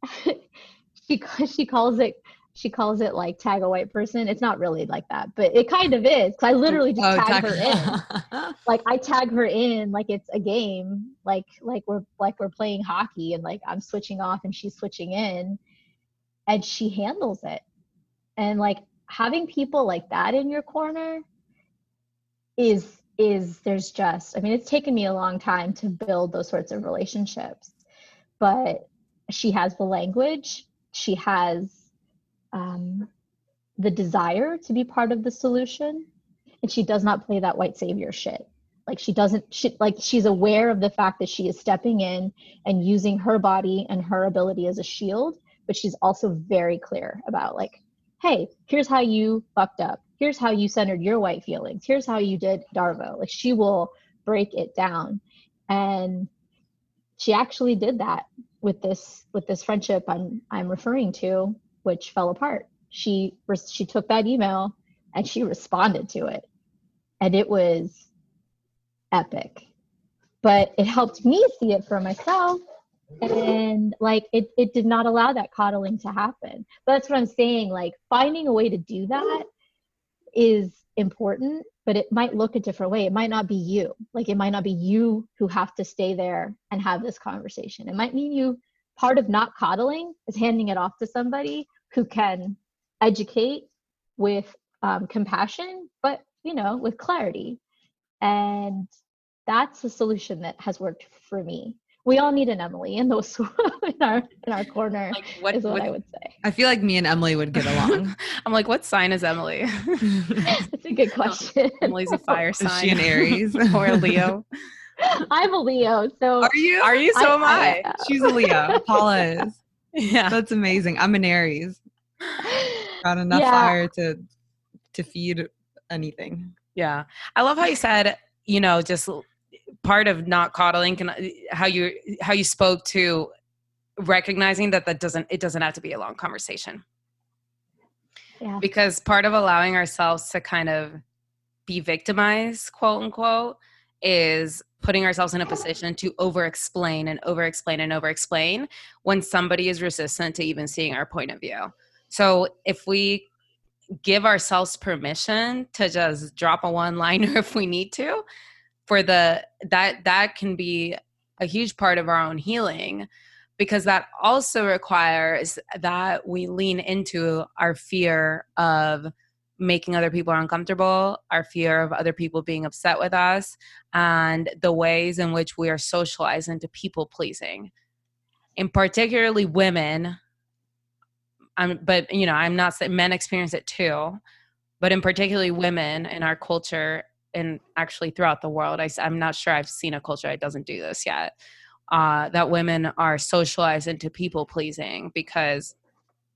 [SPEAKER 3] <laughs> she she calls it she calls it like tag a white person. It's not really like that, but it kind of is. Cause I literally just oh, tag, tag her in. <laughs> like I tag her in like it's a game. Like like we're like we're playing hockey and like I'm switching off and she's switching in and she handles it. And like having people like that in your corner is is there's just I mean it's taken me a long time to build those sorts of relationships. But she has the language, she has um, the desire to be part of the solution. And she does not play that white savior shit. Like she doesn't she, like she's aware of the fact that she is stepping in and using her body and her ability as a shield but she's also very clear about like hey here's how you fucked up. Here's how you centered your white feelings. Here's how you did darvo. Like she will break it down. And she actually did that with this with this friendship i'm i'm referring to which fell apart. She she took that email and she responded to it, and it was epic. But it helped me see it for myself, and like it it did not allow that coddling to happen. But that's what I'm saying. Like finding a way to do that is important but it might look a different way. It might not be you. Like it might not be you who have to stay there and have this conversation. It might mean you part of not coddling is handing it off to somebody who can educate with um, compassion, but you know, with clarity. And that's a solution that has worked for me. We all need an Emily in those <laughs> in our in our corner. Like what, is what, what I would say.
[SPEAKER 2] I feel like me and Emily would get along. <laughs>
[SPEAKER 1] I'm like, what sign is Emily? <laughs>
[SPEAKER 3] That's a good question.
[SPEAKER 1] Emily's a fire sign.
[SPEAKER 2] Is she an Aries
[SPEAKER 1] or a Leo?
[SPEAKER 3] I'm a Leo. So
[SPEAKER 2] are you?
[SPEAKER 1] Are you? So I, am I.
[SPEAKER 2] I. She's a Leo. Paula is. Yeah, that's amazing. I'm an Aries. <laughs> Got enough yeah. fire to to feed anything.
[SPEAKER 1] Yeah, I love how you said, you know, just part of not coddling can how you how you spoke to recognizing that that doesn't it doesn't have to be a long conversation. Yeah. Because part of allowing ourselves to kind of be victimized, quote unquote, is putting ourselves in a position to over explain and over explain and over explain when somebody is resistant to even seeing our point of view. So if we give ourselves permission to just drop a one liner <laughs> if we need to for the that that can be a huge part of our own healing because that also requires that we lean into our fear of making other people uncomfortable, our fear of other people being upset with us, and the ways in which we are socialized into people pleasing. And particularly women, I'm, but you know, I'm not saying men experience it too, but in particularly women in our culture and actually throughout the world, I, I'm not sure I've seen a culture that doesn't do this yet. Uh, that women are socialized into people pleasing because,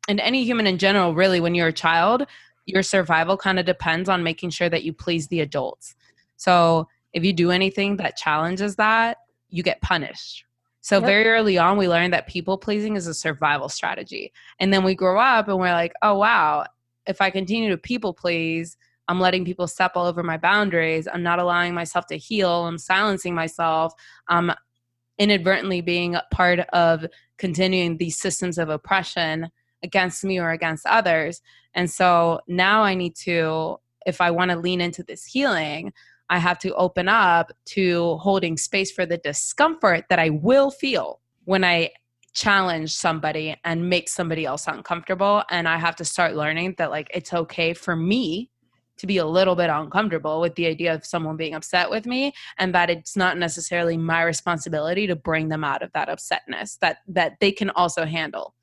[SPEAKER 1] and any human in general, really, when you're a child, your survival kind of depends on making sure that you please the adults. So if you do anything that challenges that, you get punished. So yep. very early on, we learned that people pleasing is a survival strategy. And then we grow up and we're like, oh, wow, if I continue to people please, I'm letting people step all over my boundaries. I'm not allowing myself to heal. I'm silencing myself. I'm inadvertently being part of continuing these systems of oppression against me or against others. And so now I need to, if I want to lean into this healing, I have to open up to holding space for the discomfort that I will feel when I challenge somebody and make somebody else uncomfortable. And I have to start learning that, like, it's okay for me to be a little bit uncomfortable with the idea of someone being upset with me and that it's not necessarily my responsibility to bring them out of that upsetness that that they can also handle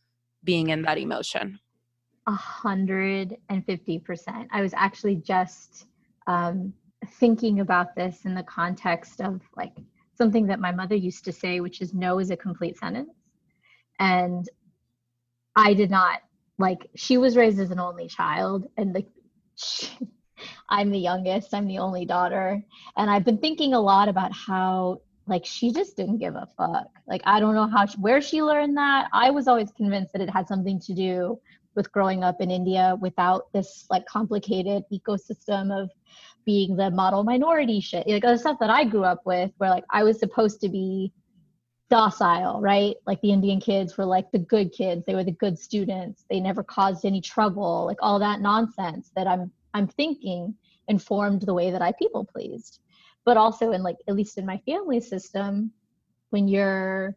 [SPEAKER 1] being in that emotion?
[SPEAKER 3] A hundred and fifty percent. I was actually just um, thinking about this in the context of like something that my mother used to say, which is no is a complete sentence. And I did not like she was raised as an only child and like I'm the youngest, I'm the only daughter. And I've been thinking a lot about how like she just didn't give a fuck like i don't know how she, where she learned that i was always convinced that it had something to do with growing up in india without this like complicated ecosystem of being the model minority shit like the stuff that i grew up with where like i was supposed to be docile, right? Like the Indian kids were like the good kids. They were the good students. They never caused any trouble. Like all that nonsense that I'm I'm thinking informed the way that I people pleased. But also in like at least in my family system, when you're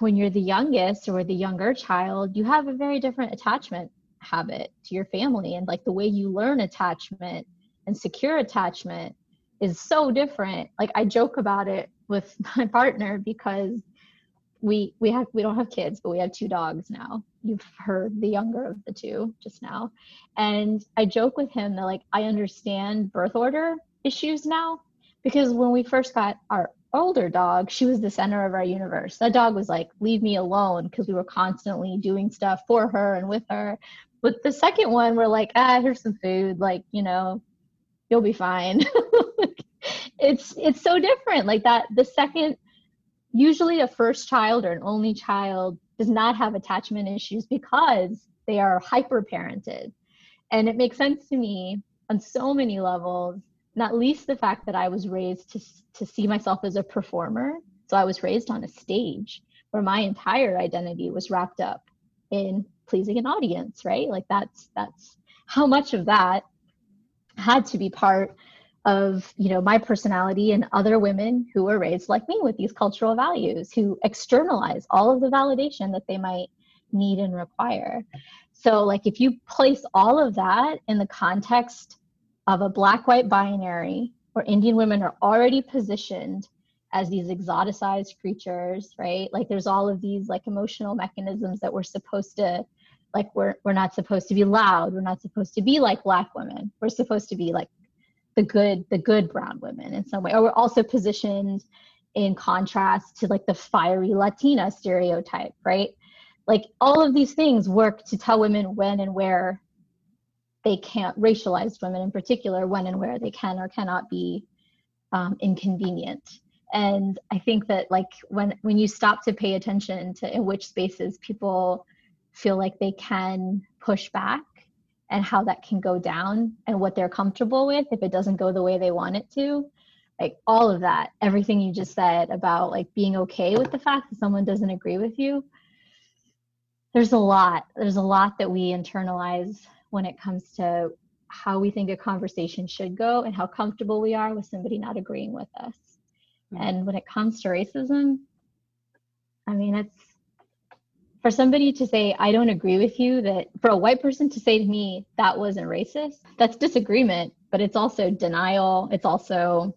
[SPEAKER 3] when you're the youngest or the younger child, you have a very different attachment habit to your family and like the way you learn attachment and secure attachment is so different. Like I joke about it with <laughs> my partner because we we have we don't have kids, but we have two dogs now. You've heard the younger of the two just now. And I joke with him that like I understand birth order issues now because when we first got our older dog, she was the center of our universe. That dog was like, leave me alone because we were constantly doing stuff for her and with her. But the second one, we're like, ah, here's some food. Like, you know, you'll be fine. <laughs> it's it's so different. Like that the second usually a first child or an only child does not have attachment issues because they are hyper parented. And it makes sense to me on so many levels, not least the fact that I was raised to to see myself as a performer. So I was raised on a stage where my entire identity was wrapped up in pleasing an audience, right? Like that's that's how much of that had to be part of you know my personality and other women who were raised like me with these cultural values who externalize all of the validation that they might need and require so like if you place all of that in the context of a black white binary where indian women are already positioned as these exoticized creatures right? Like there's all of these like emotional mechanisms that we're supposed to like we're we're not supposed to be loud. We're not supposed to be like black women. We're supposed to be like the good the good brown women in some way. Or we're also positioned in contrast to like the fiery latina stereotype right? Like all of these things work to tell women when and where they can't racialized women in particular when and where they can or cannot be um, inconvenient. And i think that like when when you stop to pay attention to in which spaces people feel like they can push back and how that can go down and what they're comfortable with if it doesn't go the way they want it to like all of that everything you just said about like being okay with the fact that someone doesn't agree with you there's a lot there's a lot that we internalize when it comes to how we think a conversation should go and how comfortable we are with somebody not agreeing with us mm-hmm. and when it comes to racism i mean it's for somebody to say i don't agree with you that for a white person to say to me that wasn't racist that's disagreement but it's also denial it's also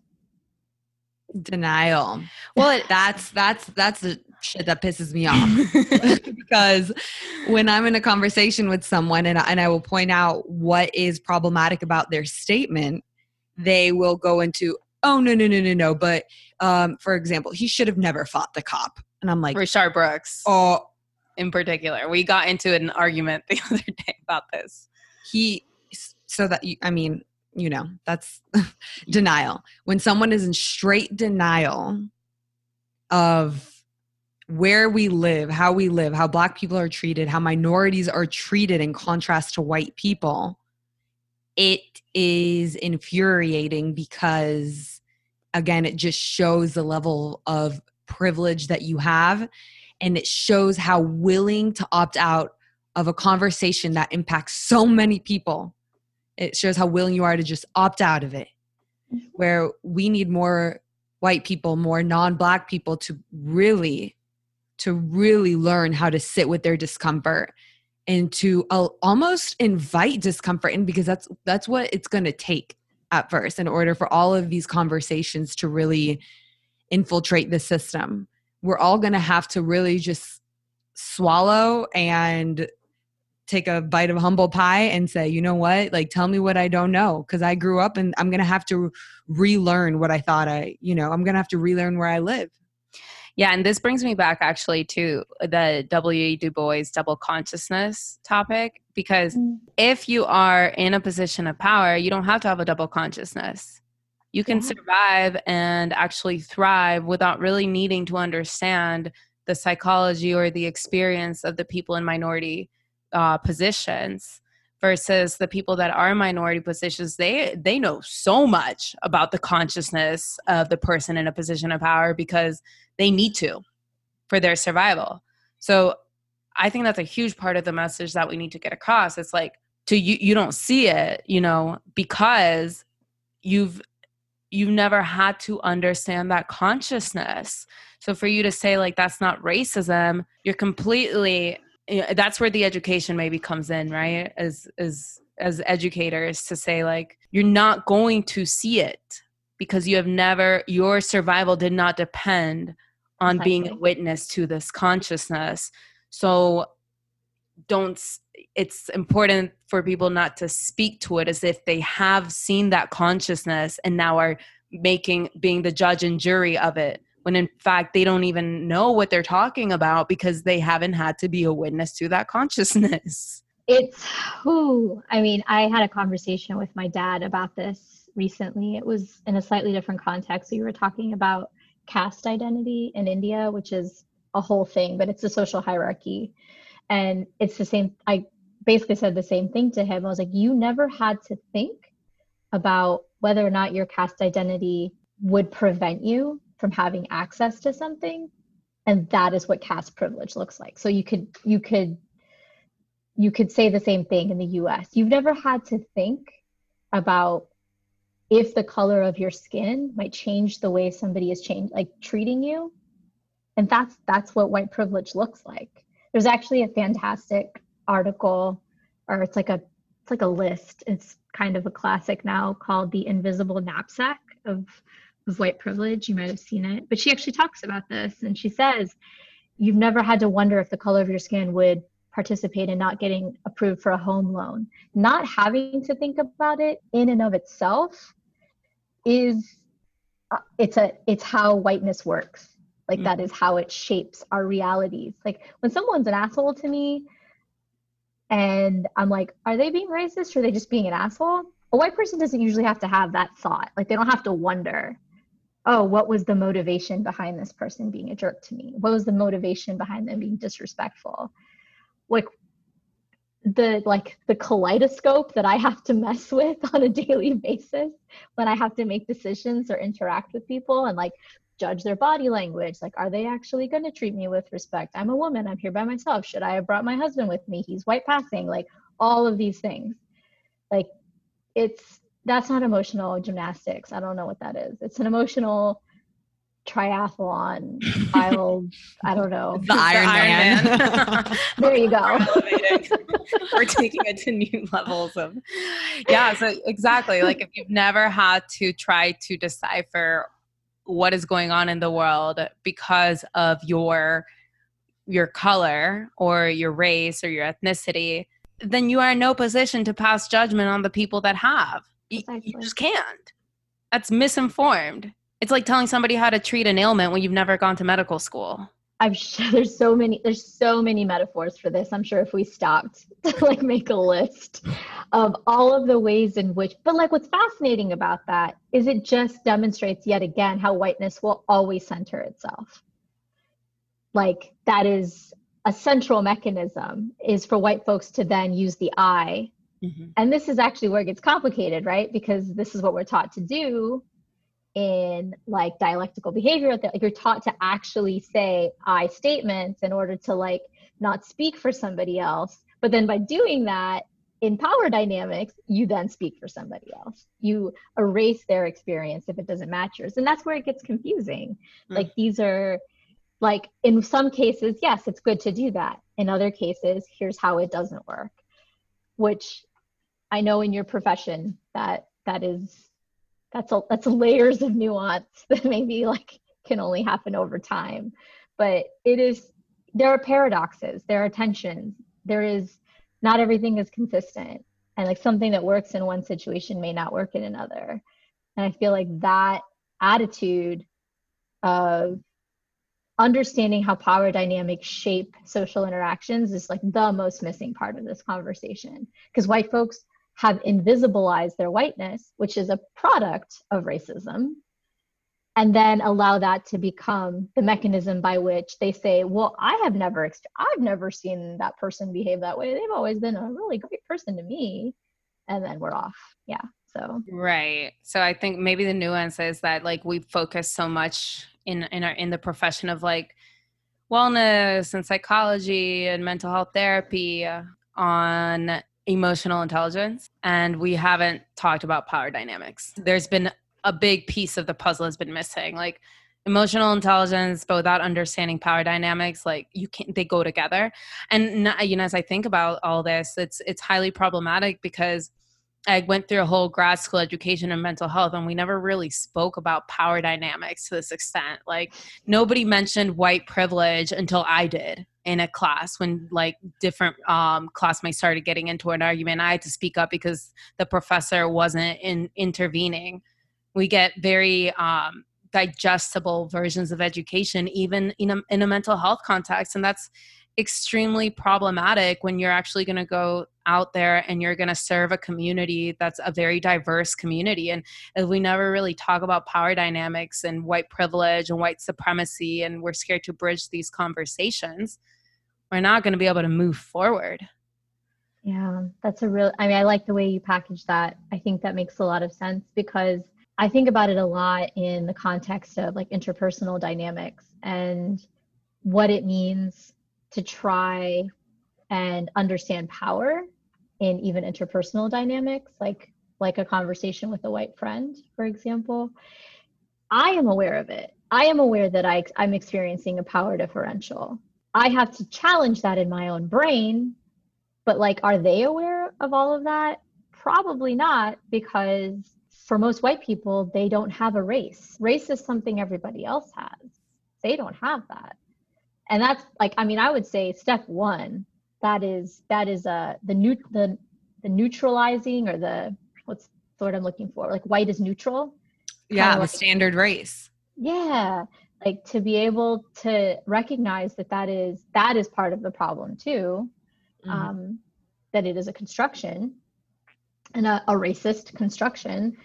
[SPEAKER 2] denial <laughs> well it, that's that's that's shit that pisses me off <laughs> <laughs> because when i'm in a conversation with someone and I, and I will point out what is problematic about their statement they will go into oh no no no no no but um, for example he should have never fought the cop and i'm like
[SPEAKER 1] Rayshard Brooks
[SPEAKER 2] oh
[SPEAKER 1] in particular. We got into an argument <laughs> the other day about this.
[SPEAKER 2] He, so that, I mean, you know, that's denial. When someone is in straight denial of where we live, how we live, how black people are treated, how minorities are treated in contrast to white people, it is infuriating because, again, it just shows the level of privilege that you have and it shows how willing to opt out of a conversation that impacts so many people. It shows how willing you are to just opt out of it. Mm-hmm. Where we need more white people, more non-black people to really to really learn how to sit with their discomfort and to almost invite discomfort in because that's that's what it's going to take at first in order for all of these conversations to really infiltrate the system we're all going to have to really just swallow and take a bite of humble pie and say, you know what? Like, tell me what I don't know. Cause I grew up and I'm going to have to relearn what I thought I, you know, I'm going to have to relearn where I live.
[SPEAKER 1] Yeah. And this brings me back actually to the W.E. Du Bois double consciousness topic. Because mm. if you are in a position of power, you don't have to have a double consciousness you can yeah. survive and actually thrive without really needing to understand the psychology or the experience of the people in minority uh, positions versus the people that are minority positions they they know so much about the consciousness of the person in a position of power because they need to for their survival. So I think that's a huge part of the message that we need to get across. It's like to you you don't see it, you know, because you've you've never had to understand that consciousness. So for you to say like that's not racism, you're completely that's where the education maybe comes in, right? As as as educators to say like you're not going to see it because you have never your survival did not depend on exactly. being a witness to this consciousness. So don't it's important for people not to speak to it as if they have seen that consciousness and now are making being the judge and jury of it when in fact they don't even know what they're talking about because they haven't had to be a witness to that consciousness.
[SPEAKER 3] It's who i mean i had a conversation with my dad about this recently. It was in a slightly different context we were talking about caste identity in india which is a whole thing but it's a social hierarchy. And it's the same i basically said the same thing to him. I was like you never had to think about whether or not your caste identity would prevent you from having access to something. And that is what caste privilege looks like. So you could you could you could say the same thing in the US. You've never had to think about if the color of your skin might change the way somebody is changed like treating you. And that's that's what white privilege looks like. There's actually a fantastic article or it's like a it's like a list. It's kind of a classic now called The Invisible Knapsack of of white privilege. You might have seen it. But she actually talks about this and she says you've never had to wonder if the color of your skin would participate in not getting approved for a home loan. Not having to think about it in and of itself is uh, it's a it's how whiteness works. Like mm-hmm. that is how it shapes our realities. Like when someone's an asshole to me and I'm like, are they being racist or are they just being an asshole? A white person doesn't usually have to have that thought. Like they don't have to wonder, oh, what was the motivation behind this person being a jerk to me? What was the motivation behind them being disrespectful? Like the like the kaleidoscope that I have to mess with <laughs> on a daily basis when I have to make decisions or interact with people and like judge their body language. Like are they actually going to treat me with respect? I'm a woman. I'm here by myself. Should i have brought my husband with me? He's white passing. Like all of these things. Like it's that's not emotional gymnastics. I don't know what that is. It's an emotional triathlon <laughs> I'll I don't know.
[SPEAKER 2] The Iron, Man.
[SPEAKER 3] Man. <laughs> there you go.
[SPEAKER 1] We're taking it to new levels of Yeah, so exactly. Like if you've never had to try to decipher what is going on in the world because of your your color or your race or your ethnicity, then you are in no position to pass judgment on the people that have. You, you just can't. That's misinformed. It's like telling somebody how to treat an ailment when you've never gone to medical school.
[SPEAKER 3] I'm sure <laughs> there's so many there's so many metaphors for this. I'm sure if we stopped <laughs> to like make a list of all of the ways in which but like what's fascinating about that is it just demonstrates yet again how whiteness will always center itself. Like that is a central mechanism is for white folks to then use the I. Mm-hmm. And this is actually where it gets complicated, right? Because this is what we're taught to do in like dialectical behavior like you're taught to actually say i statements in order to like not speak for somebody else. But then by doing that in power dynamics you then speak for somebody else. You erase their experience if it doesn't match yours. And that's where it gets confusing. Mm. like these are like in some cases yes it's good to do that. In other cases here's how it doesn't work which i know in your profession that that is that's a that's layers of nuance <laughs> that maybe like can only happen over time. But it is there are paradoxes there are tensions there is not everything is consistent. And like something that works in one situation may not work in another. And i feel like that attitude of understanding how power dynamics shape social interactions is like the most missing part of this conversation. Because white folks have invisibilized their whiteness, which is a product of racism, and then allow that to become the mechanism by which they say, "Well, I have never, I've never seen that person behave that way. They've always been a really great person to me," and then we're off. Yeah. So
[SPEAKER 1] right. So I think maybe the nuance is that like we focus so much in in our in the profession of like wellness and psychology and mental health therapy on emotional intelligence and we haven't talked about power dynamics. There's been a big piece of the puzzle has been missing. Like emotional intelligence but without understanding power dynamics like you can't they go together and you know as i think about all this it's it's highly problematic because I went through a whole grad school education in mental health, and we never really spoke about power dynamics to this extent. Like, nobody mentioned white privilege until I did in a class when like different um, classmates started getting into an argument. I had to speak up because the professor wasn't in intervening. We get very um, digestible versions of education, even in a, in a mental health context, and that's extremely problematic when you're actually going to go out there and you're going to serve a community that's a very diverse community. And if we never really talk about power dynamics and white privilege and white supremacy and we're scared to bridge these conversations. We're not going to be able to move forward.
[SPEAKER 3] Yeah that's a real i mean i like the way you package that. I think that makes a lot of sense because i think about it a lot in the context of like interpersonal dynamics and what it means to try and understand power in even interpersonal dynamics like like a conversation with a white friend for example. I am aware of it. I am aware that I, i'm experiencing a power differential. I have to challenge that in my own brain but like are they aware of all of that? Probably not because for most white people they don't have a race. Race is something everybody else has. They don't have that. And that's like i mean i would say step one that is that is uh the new the the neutralizing or the what's the word i'm looking for? Like white is neutral?
[SPEAKER 2] Yeah the like, standard race.
[SPEAKER 3] Yeah like to be able to recognize that that is that is part of the problem too mm-hmm. um that it is a construction and a, a racist construction.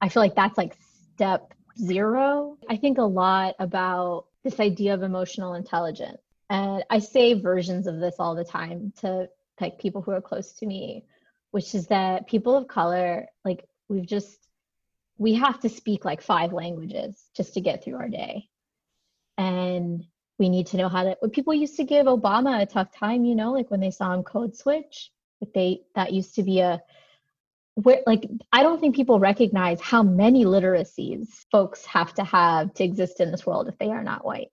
[SPEAKER 3] I feel like that's like step zero. I think a lot about this idea of emotional intelligence. And I say versions of this all the time to like people who are close to me, which is that people of color, like we've just we have to speak like five languages just to get through our day. And we need to know how to when people used to give Obama a tough time, you know, like when they saw him code switch, like they that used to be a where like i don't think people recognize how many literacies folks have to have to exist in this world if they are not white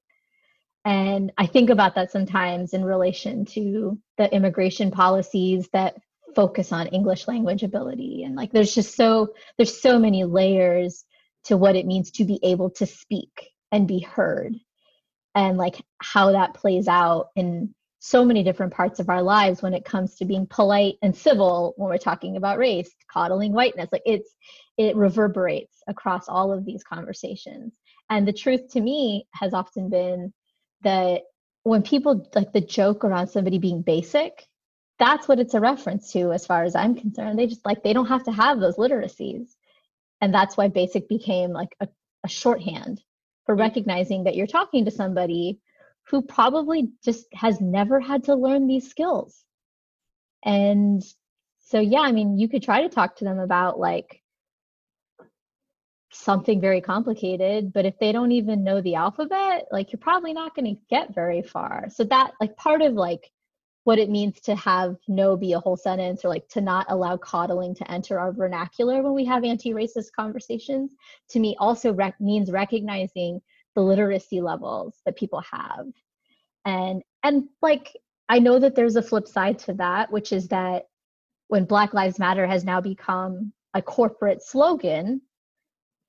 [SPEAKER 3] and i think about that sometimes in relation to the immigration policies that focus on english language ability. And like there's just so there's so many layers to what it means to be able to speak and be heard and like how that plays out in so many different parts of our lives when it comes to being polite and civil when we're talking about race coddling whiteness. Like it's it reverberates across all of these conversations. And the truth to me has often been that when people like the joke around somebody being basic that's what it's a reference to as far as i'm concerned they just like they don't have to have those literacies and that's why basic became like a, a shorthand for mm. recognizing that you're talking to somebody who probably just has never had to learn these skills. And so, yeah, I mean, you could try to talk to them about like something very complicated, but if they don't even know the alphabet, like you're probably not going to get very far. So, that like part of like what it means to have no be a whole sentence or like to not allow coddling to enter our vernacular when we have anti-racist conversations to me also rec- means recognizing the literacy levels that people have and and like i know that there's a flip side to that which is that when black lives matter has now become a corporate slogan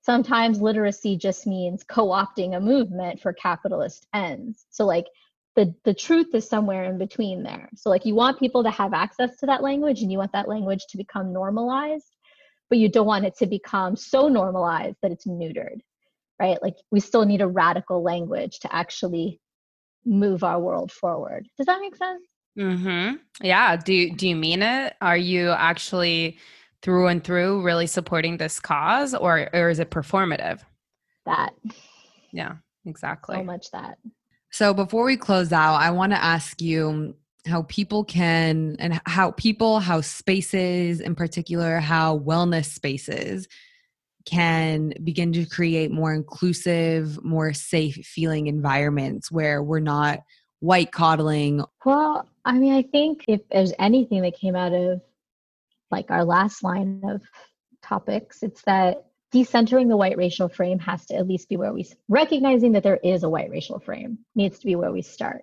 [SPEAKER 3] sometimes literacy just means co-opting a movement for capitalist ends so like the the truth is somewhere in between there so like you want people to have access to that language and you want that language to become normalized but you don't want it to become so normalized that it's neutered right? Like we still need a radical language to actually move our world forward. Does that make sense?
[SPEAKER 1] Mhm. Yeah, do do you mean it? Are you actually through and through really supporting this cause or or is it performative?
[SPEAKER 3] That.
[SPEAKER 1] Yeah, exactly.
[SPEAKER 3] So much that.
[SPEAKER 2] So before we close out, I want to ask you how people can and how people how spaces in particular how wellness spaces can begin to create more inclusive more safe feeling environments where we're not white coddling
[SPEAKER 3] well i mean i think if there's anything that came out of like our last line of topics it's that decentering the white racial frame has to at least be where we recognizing that there is a white racial frame needs to be where we start.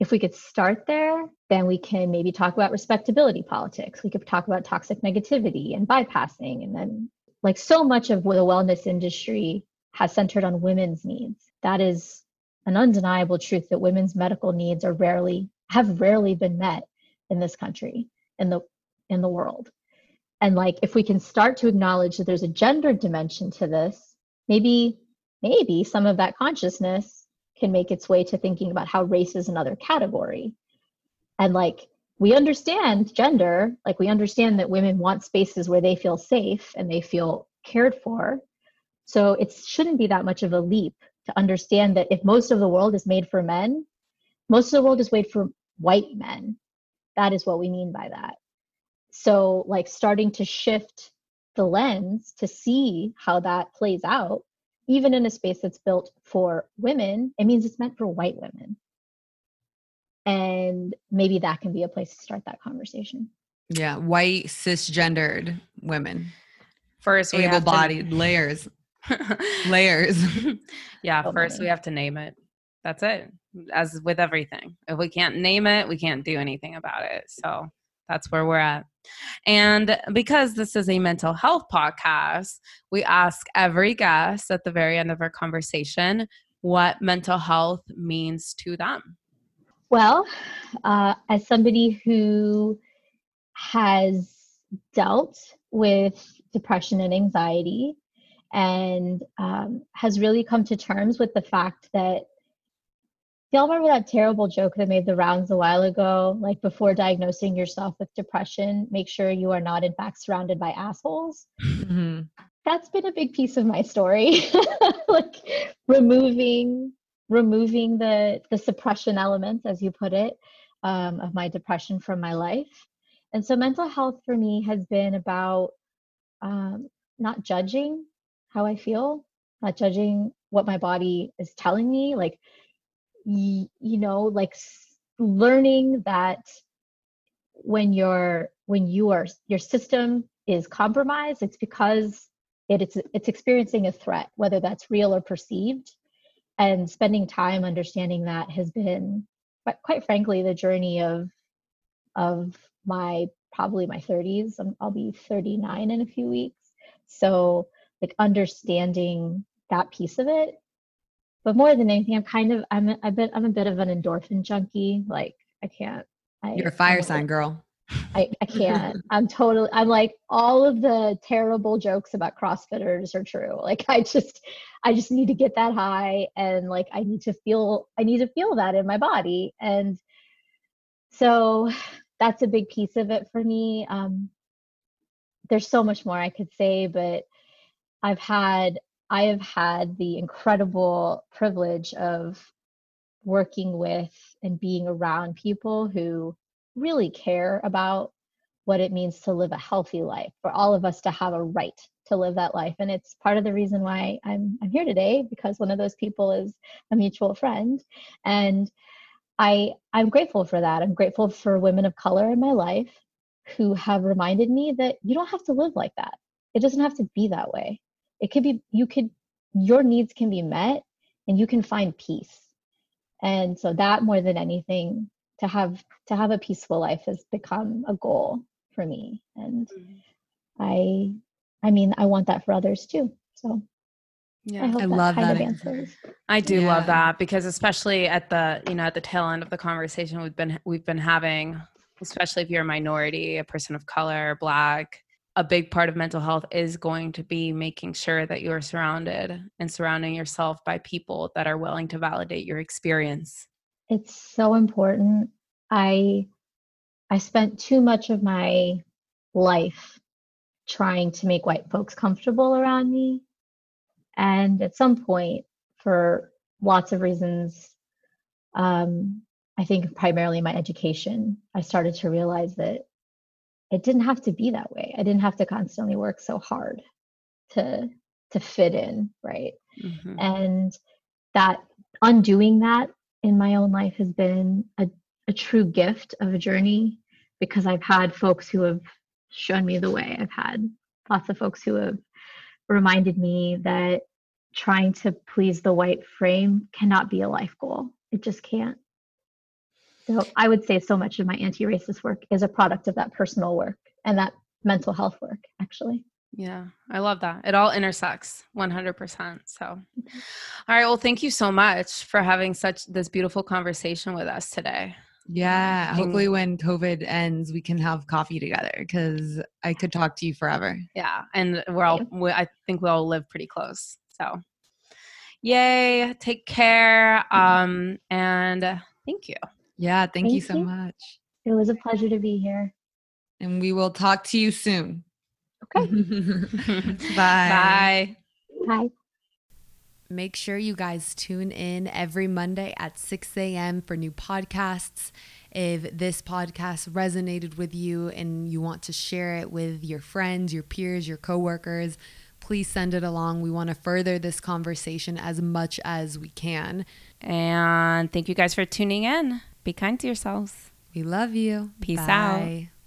[SPEAKER 3] If we could start there then we can maybe talk about respectability politics. We could talk about toxic negativity and bypassing and then like so much of the wellness industry has centered on women's needs. That is an undeniable truth that women's medical needs are rarely have rarely been met in this country. In the in the world. And like if we can start to acknowledge that there's a gender dimension to this maybe maybe some of that consciousness can make its way to thinking about how race is another category. And like we understand gender like we understand that women want spaces where they feel safe and they feel cared for. So it shouldn't be that much of a leap to understand that if most of the world is made for men most of the world is made for white men. That is what we mean by that so like starting to shift the lens to see how that plays out even in a space that's built for women it means it's meant for white women. And maybe that can be a place to start that conversation.
[SPEAKER 2] Yeah white cisgendered women.
[SPEAKER 1] First we
[SPEAKER 2] able-bodied to... layers. <laughs> Layers. <laughs>
[SPEAKER 1] Yeah oh, first we have to name it. That's it. As with everything. If we can't name it we can't do anything about it. So that's where we're at and because this is a mental health podcast, we ask every guest at the very end of our conversation what mental health means to them.
[SPEAKER 3] Well, uh, as somebody who has dealt with depression and anxiety and um, has really come to terms with the fact that y'all remember that terrible joke that made the rounds a while ago? Like before diagnosing yourself with depression, make sure you are not in fact surrounded by assholes. Mm-hmm. That's been a big piece of my story. <laughs> like removing removing the the suppression elements, as you put it, um, of my depression from my life. And so mental health for me has been about um, not judging how I feel, not judging what my body is telling me. Like you, know like learning that when you're when you are your system is compromised it's because it, it's it's experiencing a threat whether that's real or perceived. And spending time understanding that has been quite frankly the journey of of my probably my 30s i'll be 39 in a few weeks. So like understanding that piece of it but more than anything, I'm kind of I'm a, a bit I'm a bit of an endorphin junkie. Like I can't. I,
[SPEAKER 2] You're a fire sign girl.
[SPEAKER 3] I, I can't. <laughs> I'm totally. I'm like all of the terrible jokes about CrossFitters are true. Like I just, I just need to get that high, and like I need to feel. I need to feel that in my body, and so that's a big piece of it for me. Um, there's so much more I could say, but I've had I have had the incredible privilege of working with and being around people who really care about what it means to live a healthy life for all of us to have a right to live that life and it's part of the reason why I'm I'm here today because one of those people is a mutual friend and I I'm grateful for that. I'm grateful for women of color in my life who have reminded me that you don't have to live like that. It doesn't have to be that way it could be you could your needs can be met and you can find peace and so that more than anything to have to have a peaceful life has become a goal for me and mm-hmm. i i mean i want that for others too so
[SPEAKER 2] yeah, I, I that love that.
[SPEAKER 1] I do yeah. love that because especially at the you know at the tail end of the conversation we've been we've been having, especially if you're a minority, a person of color, black, a big part of mental health is going to be making sure that you're surrounded and surrounding yourself by people that are willing to validate your experience.
[SPEAKER 3] It's so important. I I spent too much of my life trying to make white folks comfortable around me. And at some point, for lots of reasons, um, I think primarily my education, I started to realize that it didn't have to be that way. I didn't have to constantly work so hard to to fit in, right? Mm-hmm. And that undoing that in my own life has been a, a true gift of a journey because I've had folks who have shown me the way. I've had lots of folks who have reminded me that trying to please the white frame cannot be a life goal. It just can't. So I would say so much of my anti-racist work is a product of that personal work and that mental health work, actually.
[SPEAKER 1] Yeah, I love that. It all intersects 100%. So, all right. Well, thank you so much for having such this beautiful conversation with us today.
[SPEAKER 2] Yeah. Hopefully, when COVID ends, we can have coffee together because I could talk to you forever.
[SPEAKER 1] Yeah. And we're all, we, I think we all live pretty close. So, yay. Take care. Um, and thank you.
[SPEAKER 2] Yeah. Thank, thank you so you. much.
[SPEAKER 3] It was a pleasure to be here.
[SPEAKER 2] And we will talk to you soon.
[SPEAKER 3] Okay. <laughs> <laughs>
[SPEAKER 1] Bye.
[SPEAKER 3] Bye. Bye.
[SPEAKER 2] Make sure you guys tune in every Monday at 6 a.m. for new podcasts. If this podcast resonated with you and you want to share it with your friends, your peers, your coworkers, please send it along. We want to further this conversation as much as we can.
[SPEAKER 1] And thank you guys for tuning in. Be kind to yourselves.
[SPEAKER 2] We love you.
[SPEAKER 1] Peace Bye. out.